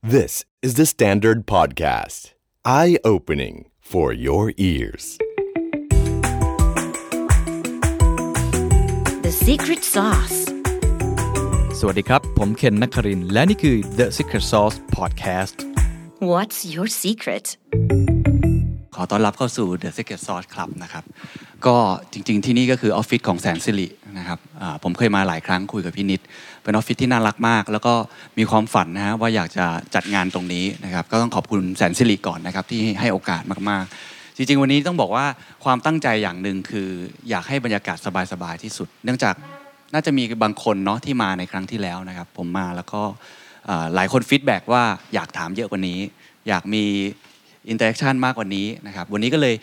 This is the Standard Podcast. Eye opening for your ears. The secret sauce. สวัสดีครับ ผมเคนนักครินทร์และนี่คือ The Secret Sauce Podcast What's your secret? ขอต้อนรับเข้าสู่ The Secret Sauce Club นะครับ ก็จริงๆที่นี่ก็คือออฟฟิศของแสนสิรินะครับผมเคยมาหลายครั้งคุยกับพี่นิด เป็นออฟฟิศที่น่ารักมาก แล้วก็มีความฝันนะฮะว่าอยากจะจัดงานตรงนี้นะครับก็ต้องขอบคุณแสนสิริก่อนนะครับที่ให้โอกาสมากๆ จริงๆ วันนี้ต้องบอกว่าความตั้งใจอย่างหนึ่งคืออยากให้บรรยากาศสบายๆที่สุด เนื่องจากน่าจะมีบางคนเนาะที่มาในครั้งที่แล้วนะครับ ผมมาแล้วก็หลายคน feedback ว่าอยากถามเยอะกว่านี้ อยากมี interaction มากกว่านี้นะครับวันนี้ก็เลย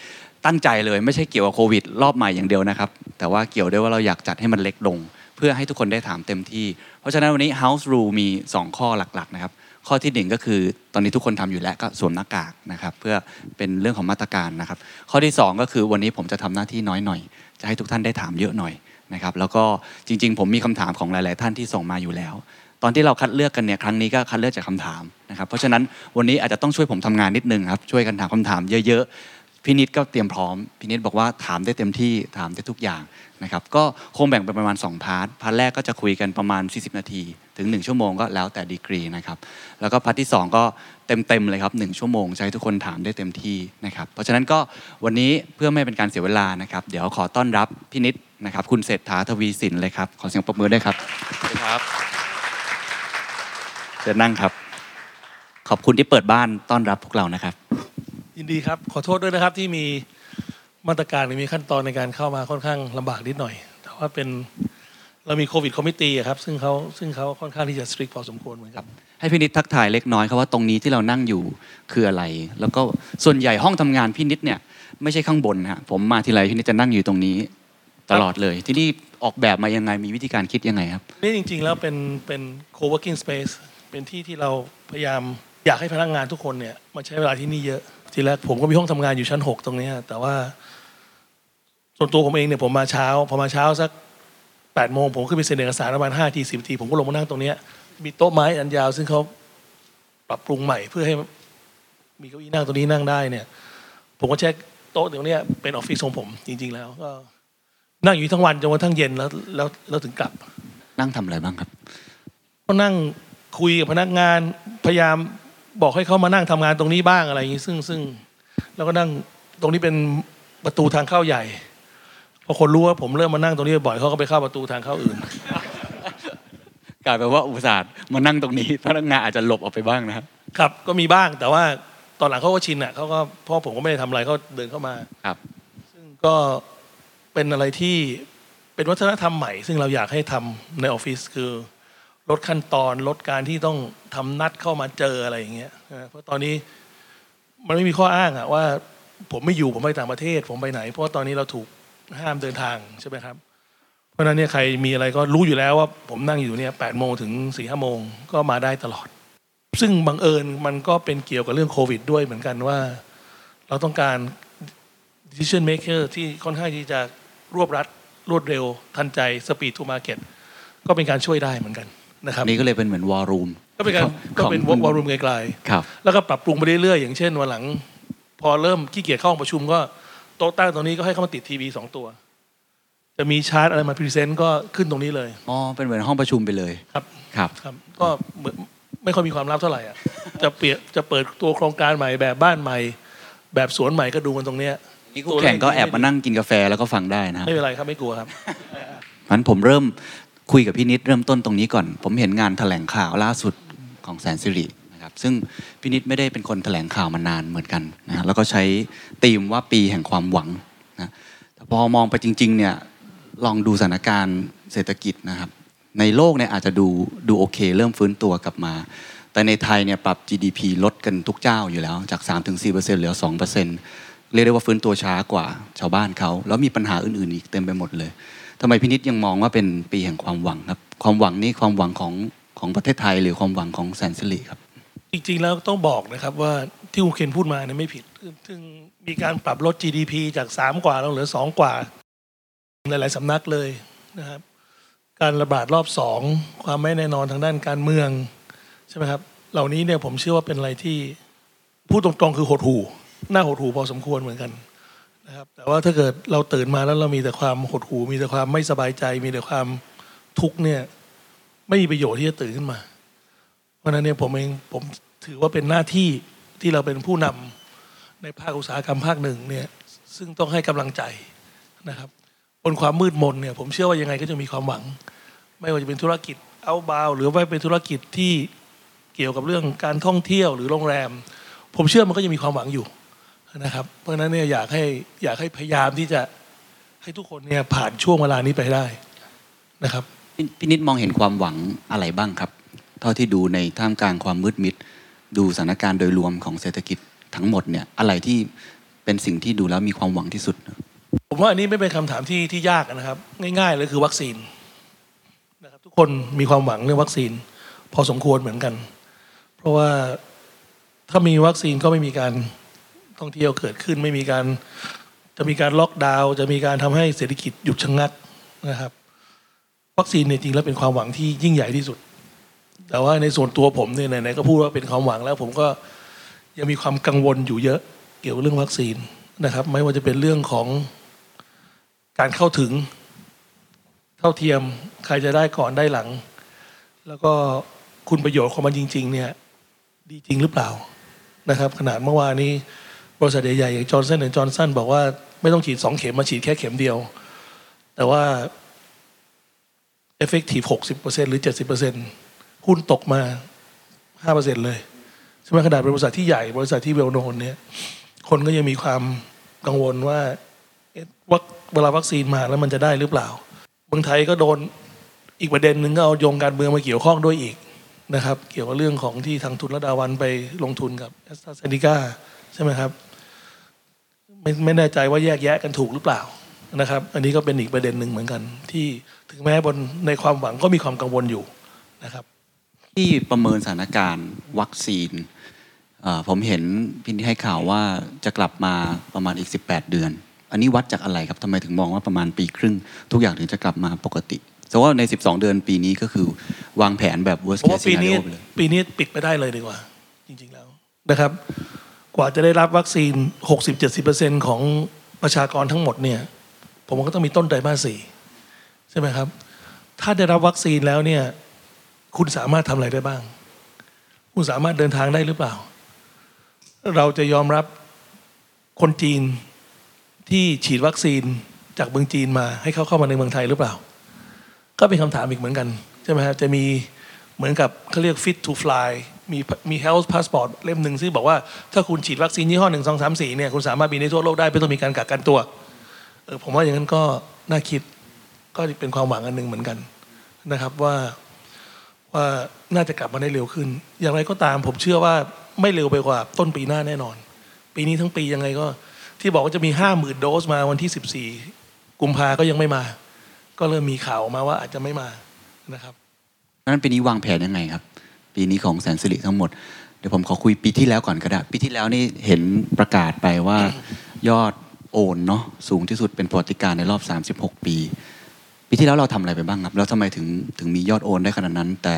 ตั้งใจเลยไม่ใช่เกี่ยวกับโควิด รอบใหม่อย่างเดียวนะครับ แต่ว่าเกี่ยวด้วยว่าเราอยากจัดให้มันเล็กลง เพื่อให้ทุกคนได้ถามเต็มที่ เพราะฉะนั้นวันนี้ House Rule มี 2 ข้อหลักๆนะครับข้อที่หนึ่งก็คือตอนนี้ทุกคนทำอยู่แล้วก็สวมหน้ากากนะครับเพื่อเป็นเรื่องของมาตรการนะครับข้อที่สองก็คือวันนี้ผมจะทำหน้าที่น้อยหน่อย จะให้ทุกท่านได้ถามเยอะหน่อยนะครับแล้วก็จริง ๆ ผมมีคำถามของหลาย ๆ ท่านที่ส่งมาอยู่แล้ว ตอนที่เราคัดเลือกกันเนี่ยครั้งนี้ก็คัดเลือกจากคำถามนะครับเพราะฉะนั้นวันนี้อาจจะต้องช่วยผมทำงานนิดนึงครับช่วยกันถามคำถามเยอะ ๆ พี่นิดก็เตรียมพร้อมพี่นิดบอกว่าถามได้เต็มที่ถามได้ทุกอย่างนะครับก็คงแบ่งเป็นประมาณ 2 part part แรกก็จะคุยกันประมาณ 40 นาที ถึง 1 ชั่วโมงก็แล้วแต่ดีกรีนะครับแล้วก็ part ที่ 2 ก็เต็มๆเลยครับ 1 ชั่วโมงจะให้ทุกคนถามได้เต็มที่นะครับเพราะฉะนั้นก็วันนี้เพื่อไม่เป็นการเสียเวลานะครับ เดี๋ยวขอต้อนรับพี่นิดนะครับคุณเศรษฐาทวีสินเลยครับขอเสียงปรบมือด้วยครับสวัสดีครับเชิญนั่งครับ ขอบคุณที่เปิดบ้านต้อนรับพวกเรานะครับ ยินดีครับ ขอโทษด้วยนะครับที่มีมาตรการหรือมีขั้นตอนในการเข้ามาค่อนข้างลำบากนิดหน่อย แต่ว่าเป็นเรามีโควิด committee ครับซึ่งเขาซึ่งเขาค่อนข้างที่จะ strict พอสมควรเหมือนกันให้พี่นิดทักทายเล็กน้อยครับว่าตรงนี้ที่เรานั่งอยู่คืออะไร แล้วก็ส่วนใหญ่ห้องทำงานพี่นิดเนี่ยไม่ใช่ข้างบนนะฮะผมมาทีไรพี่นิดจะนั่งอยู่ตรงนี้ตลอดเลย ที่นี่ออกแบบมายังไงมีวิธีการคิดยังไงครับนี่จริง ๆ แล้วเป็นเป็น co-working space เป็นที่ที่เราพยายามอยากให้พนักงานทุกคนเนี่ยมาใช้เวลาที่นี่เยอะ ทีแรกผมก็มีห้องทำงานอยู่ชั้น6ตรงเนี้ยแต่ว่า ส่วนตัวผมเองเนี่ยผมมาเช้า พอมาเช้าสัก8โมงผมขึ้นไปเซ็นเอกสารประมาณ5ที10ที ผมก็ลงมานั่งตรงเนี้ยมีโต๊ะไม้อันยาว ซึ่งเขาปรับปรุงใหม่เพื่อให้มีเก้าอี้นั่งตรงนี้นั่งได้เนี่ย ผมก็ใช้โต๊ะตรงเนี้ยเป็นออฟฟิศของผมจริง ๆ แล้วก็นั่งอยู่ทั้งวันจนกระทั่งเย็นแล้วแล้วแล้วถึงกลับ นั่งทำอะไรบ้างครับ ก็นั่งคุยกับพนักงานพยายาม บอกให้เขามานั่งทำงานตรงนี้บ้างอะไรอย่างนี้ซึ่งซึ่งแล้วก็นั่งตรงนี้เป็นประตูทางเข้าใหญ่พอคนรู้ว่าผมเริ่มมานั่งตรงนี้บ่อยเขาก็ไปเข้าประตูทางเข้าอื่นกลายเป็นว่าอุตส่าห์มานั่งตรงนี้พนักงานอาจจะหลบออกไปบ้างนะครับครับก็มีบ้างแต่ว่าตอนหลังเขาก็ชินอะเขาก็เพราะผมก็ไม่ได้ทำอะไรเขาเดินเข้ามาครับ ซึ่งก็เป็นอะไรที่เป็นวัฒนธรรมใหม่ ซึ่งเราอยากให้ทำในออฟฟิศคือ ลดขั้นตอนลดการที่ต้องทำนัดเข้ามาเจออะไรอย่างเงี้ยเพราะตอนนี้มันไม่มีข้ออ้างอะว่า ผมไม่อยู่ผมไปต่างประเทศ ผมไปไหน เพราะว่าตอนนี้เราถูกห้ามเดินทางใช่ไหมครับ เพราะฉะนั้นเนี่ยใครมีอะไรก็รู้อยู่แล้วว่า ผมนั่งอยู่เนี่ยแปดโมงถึงสี่ห้าโมงก็มาได้ตลอด ซึ่งบังเอิญมันก็เป็นเกี่ยวกับเรื่องโควิด ด้วยเหมือนกันว่า เราต้องการ decision maker ที่ค่อนข้างที่จะรวบรัดรวดเร็วทันใจ speed to market ก็เป็นการช่วยได้เหมือนกัน นะครับนี่ก็เลยเป็นเหมือนวอลลุ่มก็เป็นการก็เป็นวอลลุ่มไกลครับๆแล้วก็ปรับปรุงไปเรื่อยๆอย่างเช่นวันหลัง พอเริ่มขี้เกียจเข้าห้องประชุมก็โต๊ะตั้งตรงนี้ก็ให้เข้ามาติดทีวีสองตัว จะมีชาร์ตอะไรมา present ก็ขึ้นตรงนี้เลยอ๋อเป็นเหมือนห้องประชุมไปเลยครับครับครับก็เหมือนไม่ค่อยมีความลับเท่าไหร่อะจะเปลี่ยนจะเปิดตัวโครงการใหม่แบบบ้านใหม่ แบบสวนใหม่ก็ดูกันตรงเนี้ยนี่คู่แข่งก็แอบมานั่งกินกาแฟแล้วก็ฟังได้นะไม่เป็นไรครับไม่กลัวครับงั้นผมเริ่ม คุยกับพี่นิดเริ่มต้นตรงนี้ก่อน ผมเห็นงานแถลงข่าวล่าสุดของแสนสิรินะครับซึ่งพี่นิดไม่ได้เป็นคนแถลงข่าวมานานเหมือนกันนะแล้วก็ใช้ธีมว่าปีแห่งความหวังนะแต่พอมองไปจริงๆเนี่ยลองดูสถานการณ์เศรษฐกิจนะครับในโลกเนี่ยอาจจะดูดูโอเค เริ่มฟื้นตัวกลับมา แต่ในไทยเนี่ยปรับ GDP ลดกันทุกเจ้าอยู่แล้วจาก 3-4%เหลือ 2%เรียกได้ว่าฟื้นตัวช้ากว่าชาวบ้านเขา แล้วมีปัญหาอื่นๆอีกเต็มไปหมดเลย ทำไมพินิษยังมองว่าเป็นปีแห่งความหวังครับ ความหวังนี่ความหวังของของประเทศไทย หรือความหวังของแสนสิริครับจริงๆแล้วต้องบอกนะครับว่าที่คุณเคนพูดมาเนี่ยไม่ผิด ซึ่งมีการปรับลด GDP จาก 3 กว่าลงเหลือ 2 กว่า หลายๆสำนักเลยนะครับ การระบาดรอบ 2 ความไม่แน่นอนทางด้านการเมืองใช่ไหมครับ เหล่านี้เนี่ยผมเชื่อว่าเป็นอะไรที่พูดตรงๆคือหดหูหน้าหดหูพอสมควรเหมือนกัน นะครับแต่ว่าถ้าเกิดเราตื่นมาแล้วเรามีแต่ความหดหู่มีแต่ความไม่สบายใจ มีแต่ความทุกข์เนี่ยไม่มีประโยชน์ที่จะตื่นขึ้นมา เพราะนั้นเนี่ยผมเองผมถือว่าเป็นหน้าที่ที่เราเป็นผู้นำในภาคอุตสาหกรรมภาคหนึ่งเนี่ยซึ่งต้องให้กำลังใจนะครับบนความมืดมนเนี่ยผมเชื่อว่ายังไงก็จะมีความหวัง ไม่ว่าจะเป็นธุรกิจเอาบาว หรือว่าเป็นธุรกิจที่เกี่ยวกับเรื่องการท่องเที่ยวหรือโรงแรม ผมเชื่อมันก็จะมีความหวังอยู่ นะครับ เพราะฉะนั้นเนี่ยอยากให้อยากให้พยายามที่จะให้ทุกคนเนี่ยผ่านช่วงเวลานี้ไปให้ได้นะครับพี่พี่นิดมองเห็นความหวังอะไรบ้างครับ เท่าที่ดูในท่ามกลางความมืดมิด ดูสถานการณ์โดยรวมของเศรษฐกิจทั้งหมดเนี่ยอะไรที่เป็นสิ่งที่ดูแล้วมีความหวังที่สุด ผมว่าอันนี้ไม่เป็นคำถามที่ที่ยากนะครับ ง่ายๆเลยคือวัคซีนนะครับทุกคนมีความหวังเรื่องวัคซีน พอสมควรเหมือนกัน เพราะว่าถ้ามีวัคซีนก็ไม่มีการ ท่องเที่ยวเกิดขึ้นไม่มีการจะมีการล็อกดาวน์จะมีการทำให้เศรษฐกิจหยุดชะงักนะครับ วัคซีนเนี่ยจริงแล้วเป็นความหวังที่ยิ่งใหญ่ที่สุด แต่ว่าในส่วนตัวผมเนี่ยไหนๆก็พูดว่าเป็นความหวังแล้ว ผมก็ยังมีความกังวลอยู่เยอะเกี่ยวกับเรื่องวัคซีนนะครับ ไม่ว่าจะเป็นเรื่องของการเข้าถึงเท่าเทียมใครจะได้ก่อนได้หลัง แล้วก็คุณประโยชน์ของมันจริง ๆ เนี่ยดีจริงหรือเปล่านะครับ ขนาดเมื่อวานนี้ บริษัทใหญ่ๆอย่างจอร์นสันหรือจอร์นสันบอกว่าไม่ต้องฉีดสองเข็มมาฉีดแค่เข็มเดียว แต่ว่า effective หกสิบเปอร์เซ็นหรือเจ็ดสิบเปอร์เซ็นหุ้นตกมาห้าเปอร์เซ็นเลยใช่ไหมขนาดบริษัทที่ใหญ่บริษัทที่เวลโนนเนี่ยคนก็ยังมีความกังวลว่าว่าเวลาวัคซีนมาแล้วมันจะได้หรือเปล่าเมืองไทยก็โดนอีกประเด็นหนึ่งก็เอาโยงการเมืองมาเกี่ยวข้องด้วยอีกนะครับ เกี่ยวกับเรื่องของที่ทางทุนระดาวันไปลงทุนกับแอสตราเซเนกาใช่ไหมครับ ไม่ไม่แน่ใจว่าแยกแยะกันถูกหรือเปล่านะครับ อันนี้ก็เป็นอีกประเด็นหนึ่งเหมือนกัน ที่ถึงแม้บนในความหวังก็มีความกังวลอยู่นะครับ ที่ประเมินสถานการณ์วัคซีนเอ่อผมเห็นพี่นิดให้ข่าวว่าจะกลับมาประมาณอีก 18 เดือน อันนี้วัดจากอะไรครับทำไมถึงมองว่าประมาณปีครึ่ง ทุกอย่างถึงจะกลับมาปกติแต่ว่าใน 12 เดือนปีนี้ก็คือวางแผนแบบ worst ผมว่า case ปีนี้ scenario ไปเลยปีนี้ปิดไปได้เลยดีกว่า จริง ๆ แล้วนะครับก ว่าจะได้รับวัคซีน 60-70%ของประชากรทั้งหมดเนี่ยผมว่าก็ต้องมีต้นไตรมาสสี่ใช่ไหมครับ ถ้าได้รับวัคซีนแล้วเนี่ยคุณสามารถทำอะไรได้บ้าง คุณสามารถเดินทางได้หรือเปล่า เราจะยอมรับคนจีนที่ฉีดวัคซีนจากเมืองจีนมา ให้เขาเข้ามาในเมืองไทยหรือเปล่า ก็เป็นคำถามอีกเหมือนกัน ใช่ไหมครับจะมีเหมือนกับเขาเรียก fit to fly มีมี health passport เล่มหนึ่งซึ่งบอกว่าถ้าคุณฉีดวัคซีนยี่ห้อหนึ่งสองสามสี่เนี่ยคุณสามารถบินในทั่วโลกได้ไม่ต้องมีการกักกันตัวเออผมว่าอย่างนั้นก็น่าคิดก็เป็นความหวังอันหนึ่งเหมือนกันนะครับว่าว่าน่าจะกลับมาได้เร็วขึ้น อย่างไรก็ตามผมเชื่อว่าไม่เร็วไปกว่าต้นปีหน้าแน่นอน ปีนี้ทั้งปียังไงก็ ที่บอกว่าจะมีห้าหมื่นโดสมาวันที่สิบสี่กุมภาก็ยังไม่มา ก็เริ่มมีข่าวออกมาว่าอาจจะไม่มานะครับนั้นปีนี้วางแผนยังไงครับ ปีนี้ของแสนสิริทั้งหมด เดี๋ยวผมขอคุยปีที่แล้วก่อนก็ได้ ปีที่แล้วนี่เห็นประกาศไปว่ายอดโอนเนาะสูงที่สุดเป็นประวัติการณ์ในรอบ 36 ปี ปีที่แล้วเราทำอะไรไปบ้างครับ แล้วทำไมถึงถึงมียอดโอนได้ขนาดนั้น แต่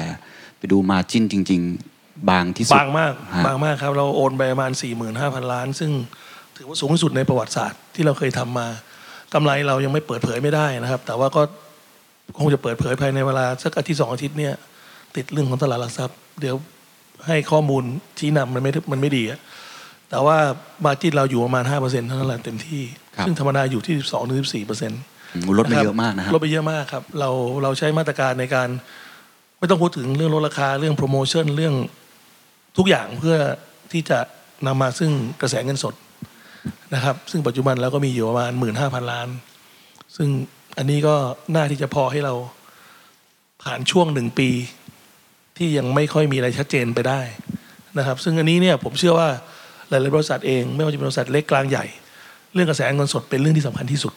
ไปดูมาจิ้นจริง ๆ บางที่สุดบางมากฮะบางมากครับเราโอนไปประมาณ 4 5 0 0 0 ล้าน ซึ่งถือว่าสูงที่สุดในประวัติศาสตร์ที่เราเคยทำมากำไรเรายังไม่เปิดเผยไม่ได้นะครับ แต่ว่าก็คงจะเปิดเผยภายในเวลาสักอาทิตย์สองอาทิตย์เนี่ย ติดเรื่องของตลาดหลักทรัพย์ เดี๋ยวให้ข้อมูลชี้นำมันไม่มันไม่ดีอะแต่ว่ามาจินเราอยู่ประมาณ5%เท่านั้นแหละเต็มที่ครับซึ่งธรรมดาอยู่ที่ 12-14%เปอร์เซ็นต์อืมลดไปเยอะมากนะครับลดไปเยอะมากครับ เราเราใช้มาตรการในการ ไม่ต้องพูดถึงเรื่องลดราคาเรื่องโปรโมชั่นเรื่องทุกอย่างเพื่อที่จะนำมาซึ่งกระแสเงินสดนะครับ ซึ่งปัจจุบันเราก็มีอยู่ประมาณหมื่นห้าพันล้าน ซึ่งอันนี้ก็น่าที่จะพอให้เราผ่านช่วงหนึ่งปี ที่ยังไม่ค่อยมีอะไรชัดเจนไปได้นะครับ ซึ่งอันนี้เนี่ยผมเชื่อว่าหลายๆบริษัทเองไม่ว่าจะเป็นบริษัทเล็กกลางใหญ่ เรื่องกระแสเงินสดเป็นเรื่องที่สำคัญที่สุด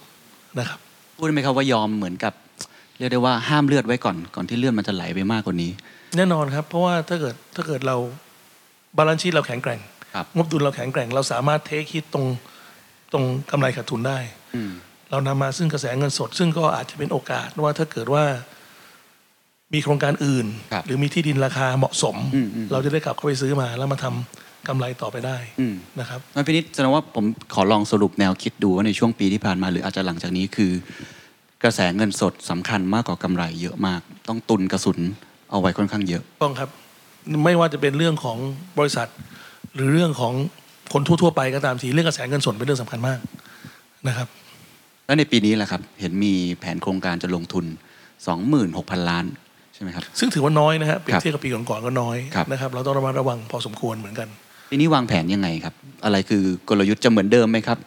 นะครับพูดได้ไหมครับว่ายอมเหมือนกับเรียกได้ว่าห้ามเลือดไว้ก่อนก่อนที่เลือดมันจะไหลไปมากกว่านี้ แน่นอนครับเพราะว่าถ้าเกิดถ้าเกิดเรา balance sheet เราแข็งแกร่งครับงบดุลเราแข็งแกร่ง เราสามารถ take hit ตรงตรงกำไรขาดทุนได้อืมเรานำมาซึ่งกระแสเงินสด ซึ่งก็อาจจะเป็นโอกาสว่าถ้าเกิดว่า มีโครงการอื่น ครับหรือมีที่ดินราคาเหมาะสม อืมอืม เราจะได้กลับเข้าไปซื้อมาแล้วมาทำกำไรต่อไปได้อืม นะครับงั้นพี่นิดแสดงว่าผมขอลองสรุปแนวคิดดูว่าในช่วงปีที่ผ่านมาหรืออาจจะหลังจากนี้คือ กระแสเงินสดสำคัญมากกว่ากำไรเยอะมาก ต้องตุนกระสุนเอาไว้ค่อนข้างเยอะ ต้องครับไม่ว่าจะเป็นเรื่องของบริษัท หรือเรื่องของคนทั่วๆไปก็ตามทีเรื่องกระแสเงินสดเป็นเรื่องสำคัญมากนะครับ แล้วในปีนี้แหละครับ เห็นมีแผนโครงการจะลงทุน 26,000 ล้านใช่ ไหมครับ ซึ่งถือว่าน้อยนะฮะเปรียครับบเทียบกับปีก่อนๆก็น้อยครับนะครับ เราต้องระมัดระวังพอสมควรเหมือนกันปีนี้วางแผนยังไงครับ อะไรคือกลยุทธ์จะเหมือนเดิมไหมครับ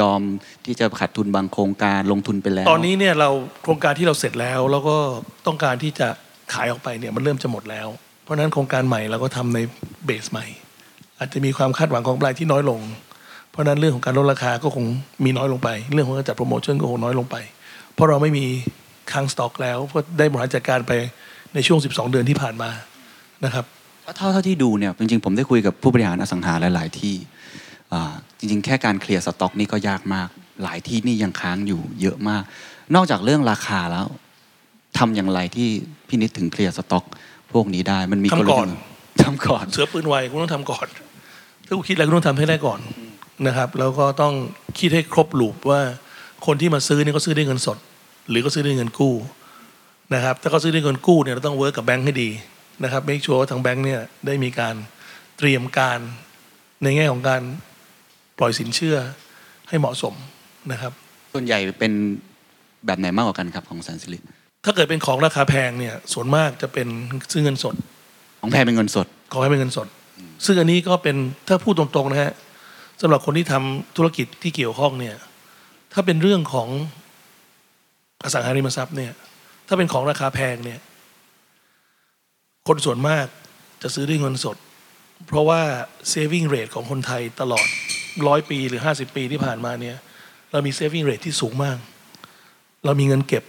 ยอมที่จะขาดทุนบางโครงการลงทุนไปแล้ว ตอนนี้เนี่ยเราโครงการที่เราเสร็จแล้ว แล้วก็ต้องการที่จะขายออกไปเนี่ยมันเริ่มจะหมดแล้ว เพราะฉะนั้นโครงการใหม่เราก็ทำในเบสใหม่ อาจจะมีความคาดหวังของกำไรที่น้อยลง เพราะฉะนั้นเรื่องของการลดราคาก็คงมีน้อยลงไป เรื่องของการจัดโปรโมชั่นก็คงน้อยลงไป เพราะเราไม่มีค้างสต็อกแล้วเพราะได้บริหารจัดการไป ในช่วง 12 เดือนที่ผ่านมานะครับเท่าเท่าที่ดูเนี่ยจริงๆผมได้คุยกับผู้บริหารอสังหาหลาย ๆ ที่อ่าจริง ๆ แค่การเคลียร์สต็อกนี่ก็ยากมาก หลายที่นี่ยังค้างอยู่เยอะมาก นอกจากเรื่องราคาแล้วทำอย่างไรที่พี่นิดถึงเคลียร์สต็อก พวกนี้ได้มันมีทำก่อนลยุทธ์ทำก่อน เสือปืนไวคุณต้องทำก่อน ถ้าคุณคิดอะไรคุณต้องทำให้ได้ก่อนนะครับ แล้วก็ต้องคิดให้ครบลูปว่าคนที่มาซื้อเนี่ยก็ซื้อด้วยเงินสด หรือก็ซื้อด้วยเงินกู้ นะครับถ้าเขาซื้อด้วยเงินกู้เนี่ยเราต้องเวิร์กกับแบงค์ให้ดีนะครับไม่ชัวร์ว่าทางแบงค์เนี่ยได้มีการเตรียมการในแง่ของการปล่อยสินเชื่อให้เหมาะสมนะครับ ส่วนใหญ่เป็นแบบไหนมากกว่ากันครับของแสนสิริถ้าเกิดเป็นของราคาแพงเนี่ยส่วนมากจะเป็นซื้อเงินสด ของแพงเป็นเงินสด ขอให้เป็นเงินสด ซึ่งอันนี้ก็เป็นถ้าพูดตรงๆนะฮะสำหรับคนที่ทำธุรกิจที่เกี่ยวข้องเนี่ยถ้าเป็นเรื่องของอสังหาริมทรัพย์เนี่ย ถ้าเป็นของราคาแพงเนี่ยคนส่วนมากจะซื้อด้วยเงินสด เพราะว่า saving rate ของคนไทยตลอดร้อยปีหรือห้าสิบปีที่ผ่านมาเนี่ยเรามี saving rate ที่สูงมาก เรามีเงินเก็บ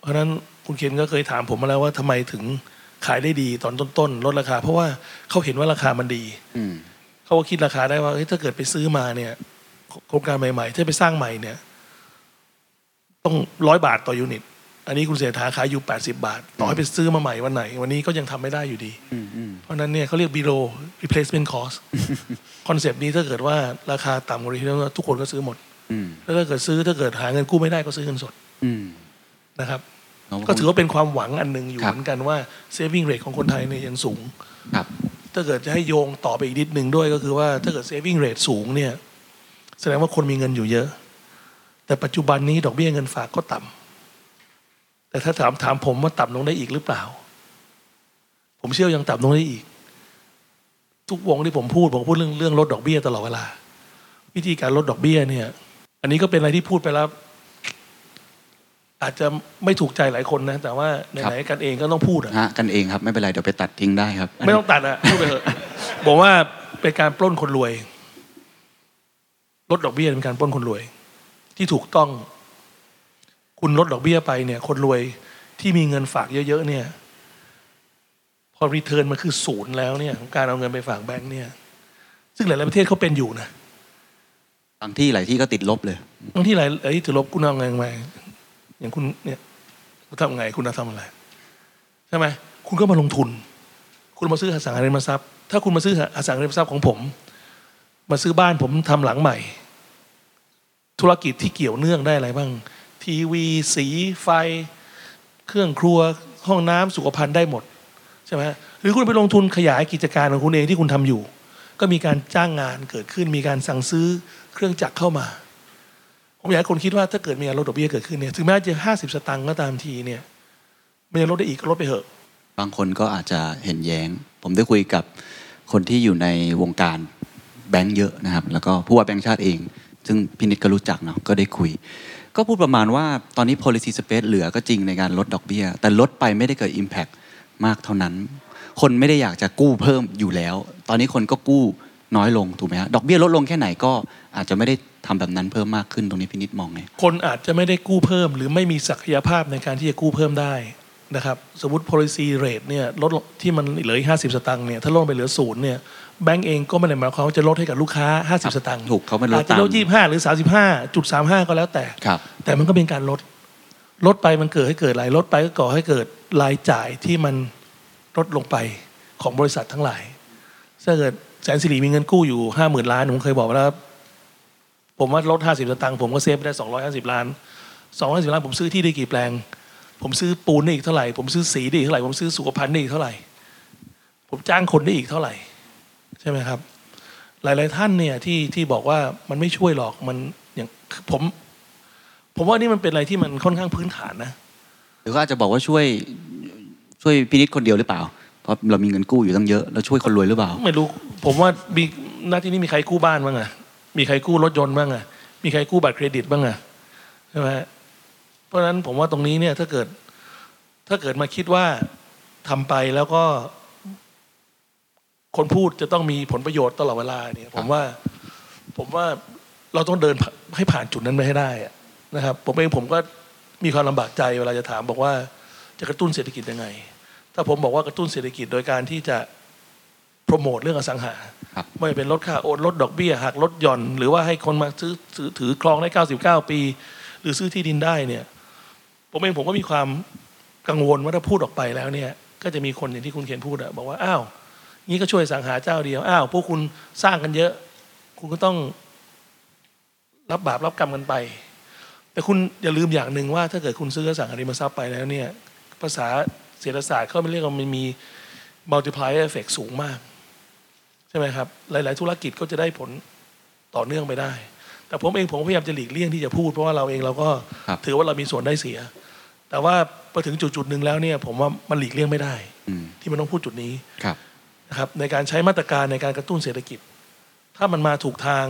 เพราะฉะนั้นคุณเคนก็เคยถามผมมาแล้วว่าทำไมถึงขายได้ดีตอนต้นๆลดราคา เพราะว่าเขาเห็นว่าราคามันดีอืมเขาก็คิดราคาได้ว่าเฮ้ยถ้าเกิดไปซื้อมาเนี่ยโครงการใหม่ๆ ถ้าไปสร้างใหม่เนี่ย ต้องร้อยบาทต่อยูนิต อันนี้คุณเสียถาขายอยู่ 80 บาท ต่อให้ไปซื้อมาใหม่วันไหน วันนี้ก็ยังทำไม่ได้อยู่ดีอืมอืมเพราะฉะนั้นเนี่ยเขาเรียก below replacement cost คอนเซปต์นี้ถ้าเกิดว่าราคาต่ำกว่าที่ทุกคนก็ซื้อหมดอืมแล้วถ้าเกิดซื้อถ้าเกิดหาเงินกู้ไม่ได้ก็ซื้อเงินสดอืมนะครับเนะก็ถือว่าเป็นความหวังอันหนึ่งอยู่ครับเหมือนกันว่า saving rate ของคนไทยเนี่ยยังสูงครับถ้าเกิดจะให้โยงต่อไปอีกนิดหนึ่งด้วยก็คือว่าถ้าเกิด saving rate สูงเนี่ย แสดงว่าคนมีเงินอยู่เยอะ แต่ปัจจุบันนี้ดอกเบี้ยเงินฝากก็ต่ำ แต่ถ้าถามถามผมว่าต่ำลงได้อีกหรือเปล่า ผมเชื่อว่ายังต่ำลงได้อีก ทุกวงที่ผมพูดผมพูดเรื่องเรื่องลดดอกเบี้ยตลอดเวลา วิธีการลดดอกเบี้ยเนี่ย อันนี้ก็เป็นอะไรที่พูดไปแล้ว อาจจะไม่ถูกใจหลายคนนะ แต่ว่าไหนๆกันเองก็ต้องพูดอะฮะกันเองครับไม่เป็นไรเดี๋ยวไปตัดทิ้งได้ครับ ไม่ต้องตัดอะพูดไปเถอะบอกว่าเป็นการปล้นคนรวย ลดดอกเบี้ยเป็นการปล้นคนรวย ที่ถูกต้อง คุณลดดอกเบี้ยไปเนี่ย คนรวยที่มีเงินฝากเยอะๆเนี่ย พอรีเทิร์นมันคือศูนย์แล้วเนี่ยของการเอาเงินไปฝากแบงก์เนี่ย ซึ่งหลายๆประเทศเขาเป็นอยู่นะบางที่หลายที่ก็ติดลบเลยบางที่หลายไอ้ยถือลบคุณเอาเงินมาอย่างคุณเนี่ยคุณทำไงคุณจะทำอะไรใช่ไหมคุณก็มาลงทุน คุณมาซื้ออสังหาริมทรัพย์ ถ้าคุณมาซื้ออสังหาริมทรัพย์ของผม มาซื้อบ้านผมทำหลังใหม่ ธุรกิจที่เกี่ยวเนื่องได้อะไรบ้าง ทีวี สีไฟ เครื่องครัวห้องน้ำสุขภัณฑ์ได้หมดใช่ไหมหรือคุณไปลงทุนขยายกิจการของคุณเองที่คุณทำอยู่ ก็มีการจ้างงานเกิดขึ้นมีการสั่งซื้อเครื่องจักรเข้ามา ผมอยากให้คนคิดว่าถ้าเกิดมีการลดดอกเบี้ยเกิดขึ้นเนี่ยถึงแม้จะห้าสิบสตางค์ก็ตามทีเนี่ยมันยังลดได้อีกลดไปเถอะ บางคนก็อาจจะเห็นแย้ง ผมได้คุยกับคนที่อยู่ในวงการแบงก์เยอะนะครับ แล้วก็ผู้ว่าแบงก์ชาติเอง ซึ่งพินิจก็รู้จักเนาะก็ได้คุย ก็พูดประมาณว่าตอนนี้ policy space เหลือก็จริงในการลดดอกเบี้ย แต่ลดไปไม่ได้เกิด impact มากเท่านั้น คนไม่ได้อยากจะกู้เพิ่มอยู่แล้ว ตอนนี้คนก็กู้น้อยลงถูกไหมฮะดอกเบี้ยลดลงแค่ไหนก็อาจจะไม่ได้ทำแบบนั้นเพิ่มมากขึ้นตรงนี้พินิจมองไงคนอาจจะไม่ได้กู้เพิ่ม หรือไม่มีศักยภาพในการที่จะกู้เพิ่มได้นะครับสมมติ policy rate เนี่ยลดที่มันเหลือห้าสิบสตางค์เนี่ยถ้าลดไปเหลือศูนย์เนี่ย แบงก์เองก็ไม่ได้หมายความว่าจะลดให้กับลูกค้า 50 สตางค์ถูกเขาไม่ลดอาจจะลดตามยี่ห้าหรือสามสิบห้าจุดสามห้าก็แล้วแต่ครับแต่มันก็เป็นการลด ลดไปมันเกิดให้เกิดอะไรลดไปก็ก่อให้เกิดรายจ่ายที่มันลดลงไปของบริษัททั้งหลายถ้าเกิดแสนสิริมีเงินกู้อยู่ห้าหมื่นล้าน ผมเคยบอกแล้ว ผมว่าลดห้าสิบตังค์ผมก็เซฟไปได้สองร้อยห้าสิบล้านสองร้อยสิบล้านผมซื้อที่ได้กี่แปลง ผมซื้อปูนได้อีกเท่าไหร่ ผมซื้อสีได้อีกเท่าไหร่ ผมซื้อสุขภัณฑ์ได้อีกเท่าไหร่ ผมจ้างคนได้อีกเท่าไหร่ใช่ไหมครับ หลาย ๆ ท่านเนี่ยที่ที่บอกว่ามันไม่ช่วยหรอกมันอย่างผม ผมว่านี่มันเป็นอะไรที่มันค่อนข้างพื้นฐานนะหรือก็อาจจะบอกว่าช่วยช่วยพินิษคนเดียวหรือเปล่า เพราะเรามีเงินกู้อยู่ตั้งเยอะแล้วช่วยคนรวยหรือเปล่า ไม่รู้ ผมว่ามีหน้าที่นี้มีใครกู้บ้านบ้างอะมีใครกู้รถยนต์บ้างอะมีใครกู้บัตรเครดิตบ้างอะใช่ไหมเพราะฉะนั้นผมว่าตรงนี้เนี่ยถ้าเกิดถ้าเกิดมาคิดว่าทำไปแล้วก็ คนพูดจะต้องมีผลประโยชน์ตลอดเวลาเนี่ยผมว่าผมว่าเราต้องเดินให้ผ่านจุดนั้นไปให้ได้อะนะครับ ผมเองผมก็มีความลำบากใจเวลาจะถามบอกว่าจะกระตุ้นเศรษฐกิจยังไง ถ้าผมบอกว่ากระตุ้นเศรษฐกิจโดยการที่จะโปรโมทเรื่องอสังหาครับไม่เป็นลดค่าโอนลดดอกเบี้ยหักลดหย่อน หรือว่าให้คนมาซื้อถือถือครองได้ 99 ปี หรือซื้อที่ดินได้เนี่ย ผมเองผมก็มีความกังวลว่าถ้าพูดออกไปแล้วเนี่ย ก็จะมีคนอย่างที่คุณเขียนพูดอะบอกว่าอ้าว งี้ก็ช่วยอสังหาเจ้าเดียวอ้าวพวกคุณสร้างกันเยอะ คุณก็ต้องรับบาปรับกรรมกันไป แต่คุณอย่าลืมอย่างหนึ่งว่า ถ้าเกิดคุณซื้ออสังหาริมทรัพย์ไปแล้วเนี่ยภาษาเศรษฐศาสตร์เขาไม่เรียกว่ามันมี multiplier effect สูงมากใช่ไหมครับ หลาย ๆ ธุรกิจก็จะได้ผลต่อเนื่องไปได้ แต่ผมเองผมพยายามจะหลีกเลี่ยงที่จะพูด เพราะว่าเราเองเราก็ครับถือว่าเรามีส่วนได้เสีย แต่ว่าพอถึงจุดจุดๆหนึ่งแล้วเนี่ย ผมว่ามันหลีกเลี่ยงไม่ได้อืมที่มันต้องพูดจุดนี้ครับ นะครับในการใช้มาตรการในการกระตุ้นเศรษฐกิจ ถ้ามันมาถูกทาง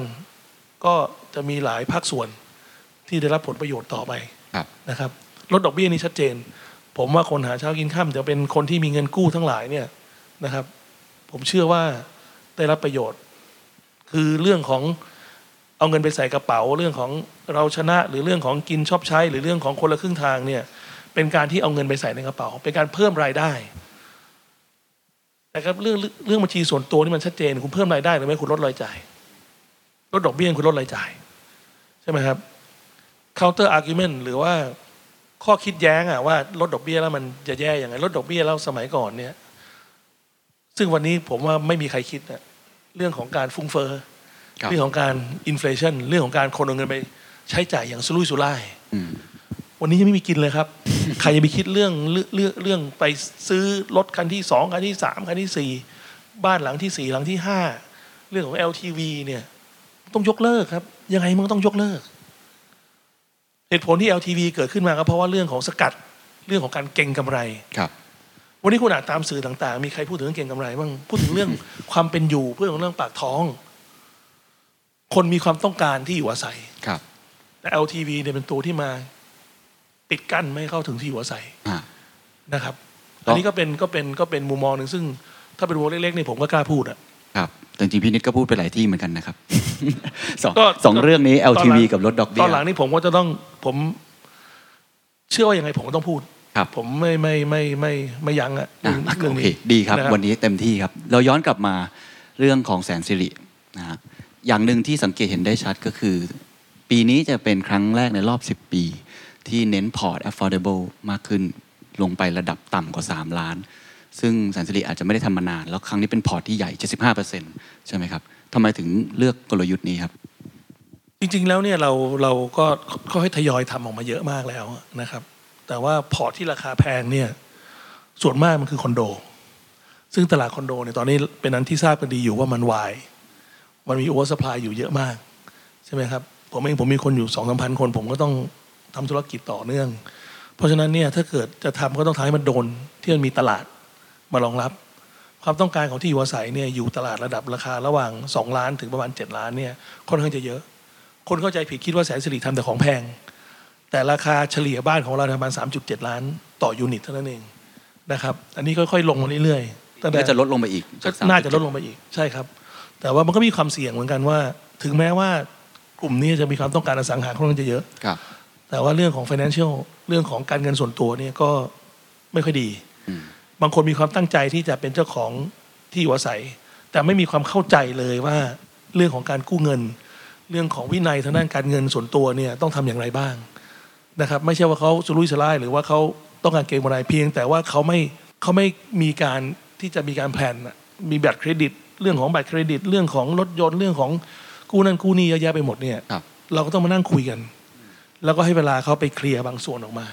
ก็จะมีหลายภาคส่วนที่ได้รับผลประโยชน์ต่อไปครับนะครับลดดอกเบี้ยนี่ชัดเจน ผมว่าคนหาเช้ากินข้ามจะเป็นคนที่มีเงินกู้ทั้งหลายเนี่ยนะครับ ผมเชื่อว่าได้รับประโยชน์ คือเรื่องของเอาเงินไปใส่กระเป๋า เรื่องของเราชนะ หรือเรื่องของกินชอบใช้ หรือเรื่องของคนละครึ่งทางเนี่ยเป็นการที่เอาเงินไปใส่ในกระเป๋า เป็นการเพิ่มรายได้ แต่ครับเรื่องเรื่องบัญชีส่วนตัวนี่มันชัดเจน คุณเพิ่มรายได้หรือไม่คุณลดรายจ่ายลดดอกเบี้ยคุณลดรายจ่าย ใช่ไหมครับ counter argument หรือว่าข้อคิดแย้งอะว่าลดดอกเบี้ยแล้วมันจะแย่ยังไงลดดอกเบี้ยแล้วสมัยก่อนเนี่ย ซึ่งวันนี้ผมว่าไม่มีใครคิดนะเรื่องของการฟุ้งเฟ้อครับเรื่องของการอินฟล t ชันเรื่องของการคนเอาเงินไปใช้จ่ายอย่างสุรุ่ยสุร่ายอืม วันนี้ยังไม่มีกินเลยครับ ใครจะไปคิดเรื่องเรื่องเรื่องเรื่องไปซื้อรถคันที่สองคันที่สามคันที่สี่บ้านหลังที่สี่หลังที่ห้าเรื่องของ LTV เนี่ย ต้องยกเลิกครับ ยังไงมันก็ต้องยกเลิก เหตุผลที่ LTV เกิดขึ้นมาก็เพราะว่าเรื่องของสกัดเรื่องของการเก็งกำไรครับ วันนี้คุณอ่านตามสื่อต่างๆ มีใครพูดถึงเรื่องเก็งกำไรบ้างพูดถึงเรื่องความเป็นอยู่เพื่อของเรื่องปากท้อง คนมีความต้องการที่อยู่อาศัยครับแต่ LTV เนี่ยเป็นตัวที่มา ปิดกั้นไม่ให้เข้าถึงที่อยู่อาศัยอ่า นะครับแล้วอันนี้ก็เป็นก็เป็นก็เป็นมุมมองหนึ่งซึ่ง ถ้าเป็นวงเล็กๆเนี่ยผมก็กล้าพูดอะครับแต่จริงๆพี่นิดก็พูดไปหลายที่เหมือนกันนะครับ สองก็สองเรื่องนี้ ตอนหลั LTV งกับลดดอกเบี้ตย อนหลังนี่ผมก็จะต้องผม เชื่อว่ายังไงผมก็ต้องพูดครับ ผมไม่ไม่ไม่ไม่ไม่ยั้งอะอะเรื่องโอนี้เคดีครับนะวันนี้เต็มที่ครับ เราย้อนกลับมาเรื่องของแสนสิรินะฮะอย่างหนึ่งที่สังเกตเห็นได้ชัดก็คือ ปีนี้จะเป็นครั้งแรกในรอบ 10 ปี ที่เน้นพอร์ต affordable มากขึ้น ลงไประดับต่ำกว่า 3 ล้าน ซึ่งแสนสิริอาจจะไม่ได้ทำมานาน แล้วครั้งนี้เป็นพอร์ตที่ใหญ่ 75%ใช่ไหมครับทำไมถึงเลือกกลยุทธ์นี้ครับ จริงๆแล้วเนี่ยเราเราก็ค่อยๆทยอยทำออกมาเยอะมากแล้วนะครับ แต่ว่าพอร์ตที่ราคาแพงเนี่ยส่วนมากมันคือคอนโด ซึ่งตลาดคอนโดเนี่ยตอนนี้เป็นอันที่ทราบกันดีอยู่ว่ามันวาย มันมี oversupply อยู่เยอะมาก ใช่ไหมครับ ผมเองผมมีคนอยู่สองสามพันคน ผมก็ต้อง ทำธุรกิจต่อเนื่อง เพราะฉะนั้นเนี่ยถ้าเกิดจะทำก็ต้องทำให้มันโดนที่มันมีตลาดมารองรับ ความต้องการของที่อยู่อาศัยเนี่ยอยู่ตลาดระดับราคาระหว่าง 2 ล้านถึงประมาณ 7 ล้านเนี่ยค่อนข้างจะเยอะ คนเข้าใจผิดคิดว่าแสนสิริทำแต่ของแพง แต่ราคาเฉลี่ยบ้านของเราเนี่ยประมาณ 3.7 ล้าน ต่อยูนิตเท่านั้นเองนะครับ อันนี้ค่อยๆลงมาเรื่อยๆตั้งแต่ก็จะลดลงไปอีกก็จากน่าจะลด37ลงไปอีกใช่ครับ แต่ว่ามันก็มีความเสี่ยงเหมือนกันว่า ถึงแม้ว่ากลุ่มนี้จะมีความต้องการอสังหาค่อนข้างจะเยอะครับ แต่ว่าเรื่องของ financial เรื่องของการเงินส่วนตัวเนี่ยก็ไม่ค่อยดีอืมบางคนมีความตั้งใจที่จะเป็นเจ้าของที่อยู่อาศัย แต่ไม่มีความเข้าใจเลยว่าเรื่องของการกู้เงิน เรื่องของวินัยทางด้านการเงินส่วนตัวเนี่ยต้องทำอย่างไรบ้างนะครับ ไม่ใช่ว่าเขาสุรุ่ยสุร่ายหรือว่าเขาต้องการเก็งกำไรเพียง แต่ว่าเขาไม่เขาไม่มีการที่จะมีการแผนน่ะมีบัตรเครดิต เรื่องของบัตรเครดิต เรื่องของรถยนต์เรื่องของกู้นั่นกู้นี่เยอะแยะไปหมดเนี่ยครับเราก็ต้องมานั่งคุยกัน แล้วก็ให้เวลาเขาไปเคลียร์บางส่วนออกมา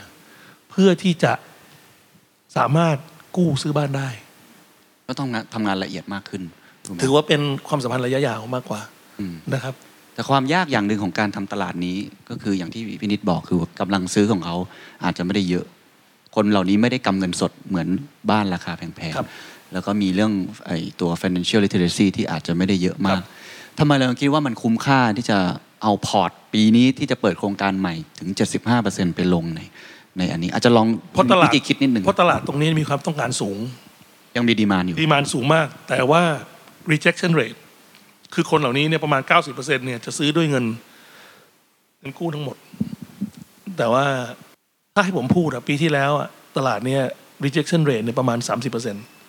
เพื่อที่จะสามารถกู้ซื้อบ้านได้ ก็ต้องงานทำงานละเอียดมากขึ้นถูกไหมถือว่าเป็นความสัมพันธ์ระยะยาวมากกว่าอืมนะครับ แต่ความยากอย่างหนึ่งของการทำตลาดนี้ก็คืออย่างที่พี่นิดบอกคือกำลังซื้อของเขาอาจจะไม่ได้เยอะ คนเหล่านี้ไม่ได้กำเงินสดเหมือนบ้านราคาแพงครับๆแล้วก็มีเรื่องไอ้ตัว financial literacy ที่อาจจะไม่ได้เยอะมาครักบทำไมเราคิดว่ามันคุ้มค่าที่จะ เอาพอร์ตปีนี้ที่จะเปิดโครงการใหม่ถึง 75%ไปลงในในอันนี้อาจจะลองเพราะตลาดวิธีคิดนิดหนึ่งเพราะตลาดตรงนี้มีความต้องการสูง ยังมีดีมานอยู่ดีมานสูงมาก แต่ว่า rejection rate คือคนเหล่านี้เนี่ยประมาณ 90%เนี่ยจะซื้อด้วยเงินเงินกู้ทั้งหมด แต่ว่าถ้าให้ผมพูดอะปีที่แล้วอะตลาดเนี่ย rejection rate เนี่ยประมาณ 30%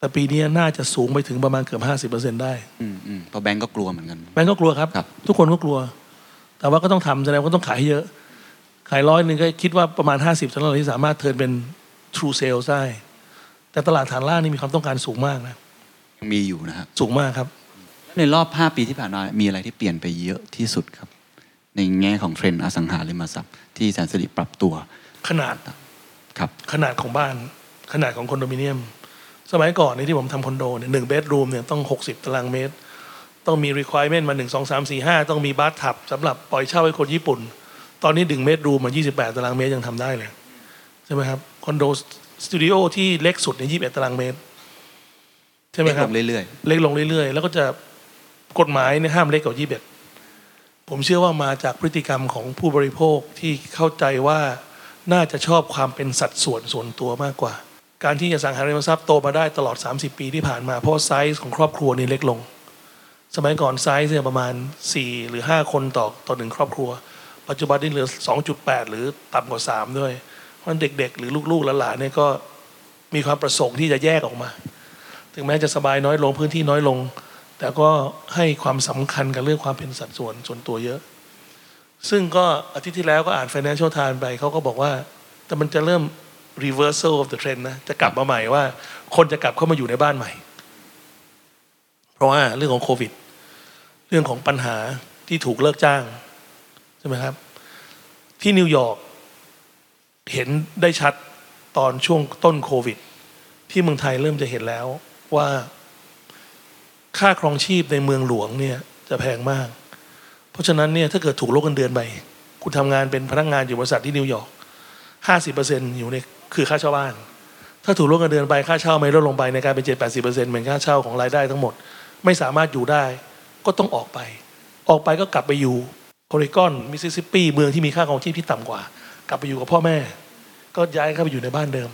แต่ปีนี้น่าจะสูงไปถึงประมาณเกือบ50%ได้อืมอืมเพราะแบงก์ก็กลัวเหมือนกัน แบงก์ก็กลัวครับ ครับ ทุกคนก็กลัว แต่ว่าก็ต้องทำแสดงว่าก็ต้องขายให้เยอะ ขายร้อยหนึ่งก็คิดว่าประมาณ50สำหรับเราที่สามารถเทิร์นเป็น true sales ได้ แต่ตลาดฐานล่างนี่มีความต้องการสูงมากนะยังมีอยู่นะครับสูงมากครับ ในรอบ 5 ปีที่ผ่านมามีอะไรที่เปลี่ยนไปเยอะที่สุดครับ ในแง่ของเทรนด์อสังหาริมทรัพย์ที่แสนสิริปรับตัวขนาดครับ ขนาดของบ้าน ขนาดของคอนโดมิเนียม สมัยก่อนนี่ที่ผมทำคอนโดเนี่ยหนึ่ง bedroom เนี่ยต้อง 60 ตารางเมตร ต้องมี requirement มา 1 2 3 4 5 ต้องมี bathtub สำหรับปล่อยเช่าให้คนญี่ปุ่น ตอนนี้หนึ่ง bedroom มา28 ตารางเมตรยังทำได้เลย ใช่ไหมครับคอนโดสตูดิโอที่เล็กสุดในย21 ตารางเมตร ใช่ไหมครับลงเรื่อยเล็กลงเรื่อยๆ แล้วก็จะกฎหมายเนี่ยห้ามเล็กกว่า21 ผมเชื่อว่ามาจากพฤติกรรมของผู้บริโภคที่เข้าใจว่าน่าจะชอบความเป็นสัดส่วนส่วนตัวมากกว่า การที่อสังหาริมทรัพย์โตมาได้ตลอด 30 ปีที่ผ่านมาเพราะไซส์ของครอบครัวนี่เล็กลง สมัยก่อนไซส์เนี่ยประมาณ 4 หรือ 5 คนต่อต่อหนึ่งครอบครัว ปัจจุบันนี่เหลือ 2.8 หรือต่ำกว่า 3 ด้วย เพราะเด็กๆ หรือลูกๆหลานๆเนี่ยก็มีความประสงค์ที่จะแยกออกมา ถึงแม้จะสบายน้อยลงพื้นที่น้อยลง แต่ก็ให้ความสำคัญกับเรื่องความเป็นสัดส่วนส่วนตัวเยอะ ซึ่งก็อาทิตย์ที่แล้วก็อ่าน Financial Times ไปเขาก็บอกว่า แต่มันจะเริ่ม reversal of the trend นะจะกลับมาใหม่ว่า คนจะกลับเข้ามาอยู่ในบ้านใหม่ เพราะว่าเรื่องของโควิด เรื่องของปัญหาที่ถูกเลิกจ้าง ใช่ไหมครับ ที่นิวยอร์กเห็นได้ชัดตอนช่วงต้นโควิด ที่เมืองไทยเริ่มจะเห็นแล้วว่าค่าครองชีพในเมืองหลวงเนี่ยจะแพงมาก เพราะฉะนั้นเนี่ยถ้าเกิดถูกลดเงินเดือนไป คุณทำงานเป็นพนักงานอยู่บริษัทที่นิวยอร์กห้าสิบเปอร์เซ็นต์อยู่ใน คือค่าเช่าบ้าน ถ้าถูกลดเงินเดือนไปค่าเช่าไม่ลดลงไปกลายเป็นเจ็ดแปดสิบเปอร์เซ็นต์เหมือนค่าเช่าของรายได้ทั้งหมด ไม่สามารถอยู่ได้ ก็ต้องออกไป ออกไปก็กลับไปอยู่โอเรกอนมิสซิสซิปปีเมืองที่มีค่าครองชีพที่ต่ำกว่า กลับไปอยู่กับพ่อแม่ ก็ย้ายเข้าไปอยู่ในบ้านเดิม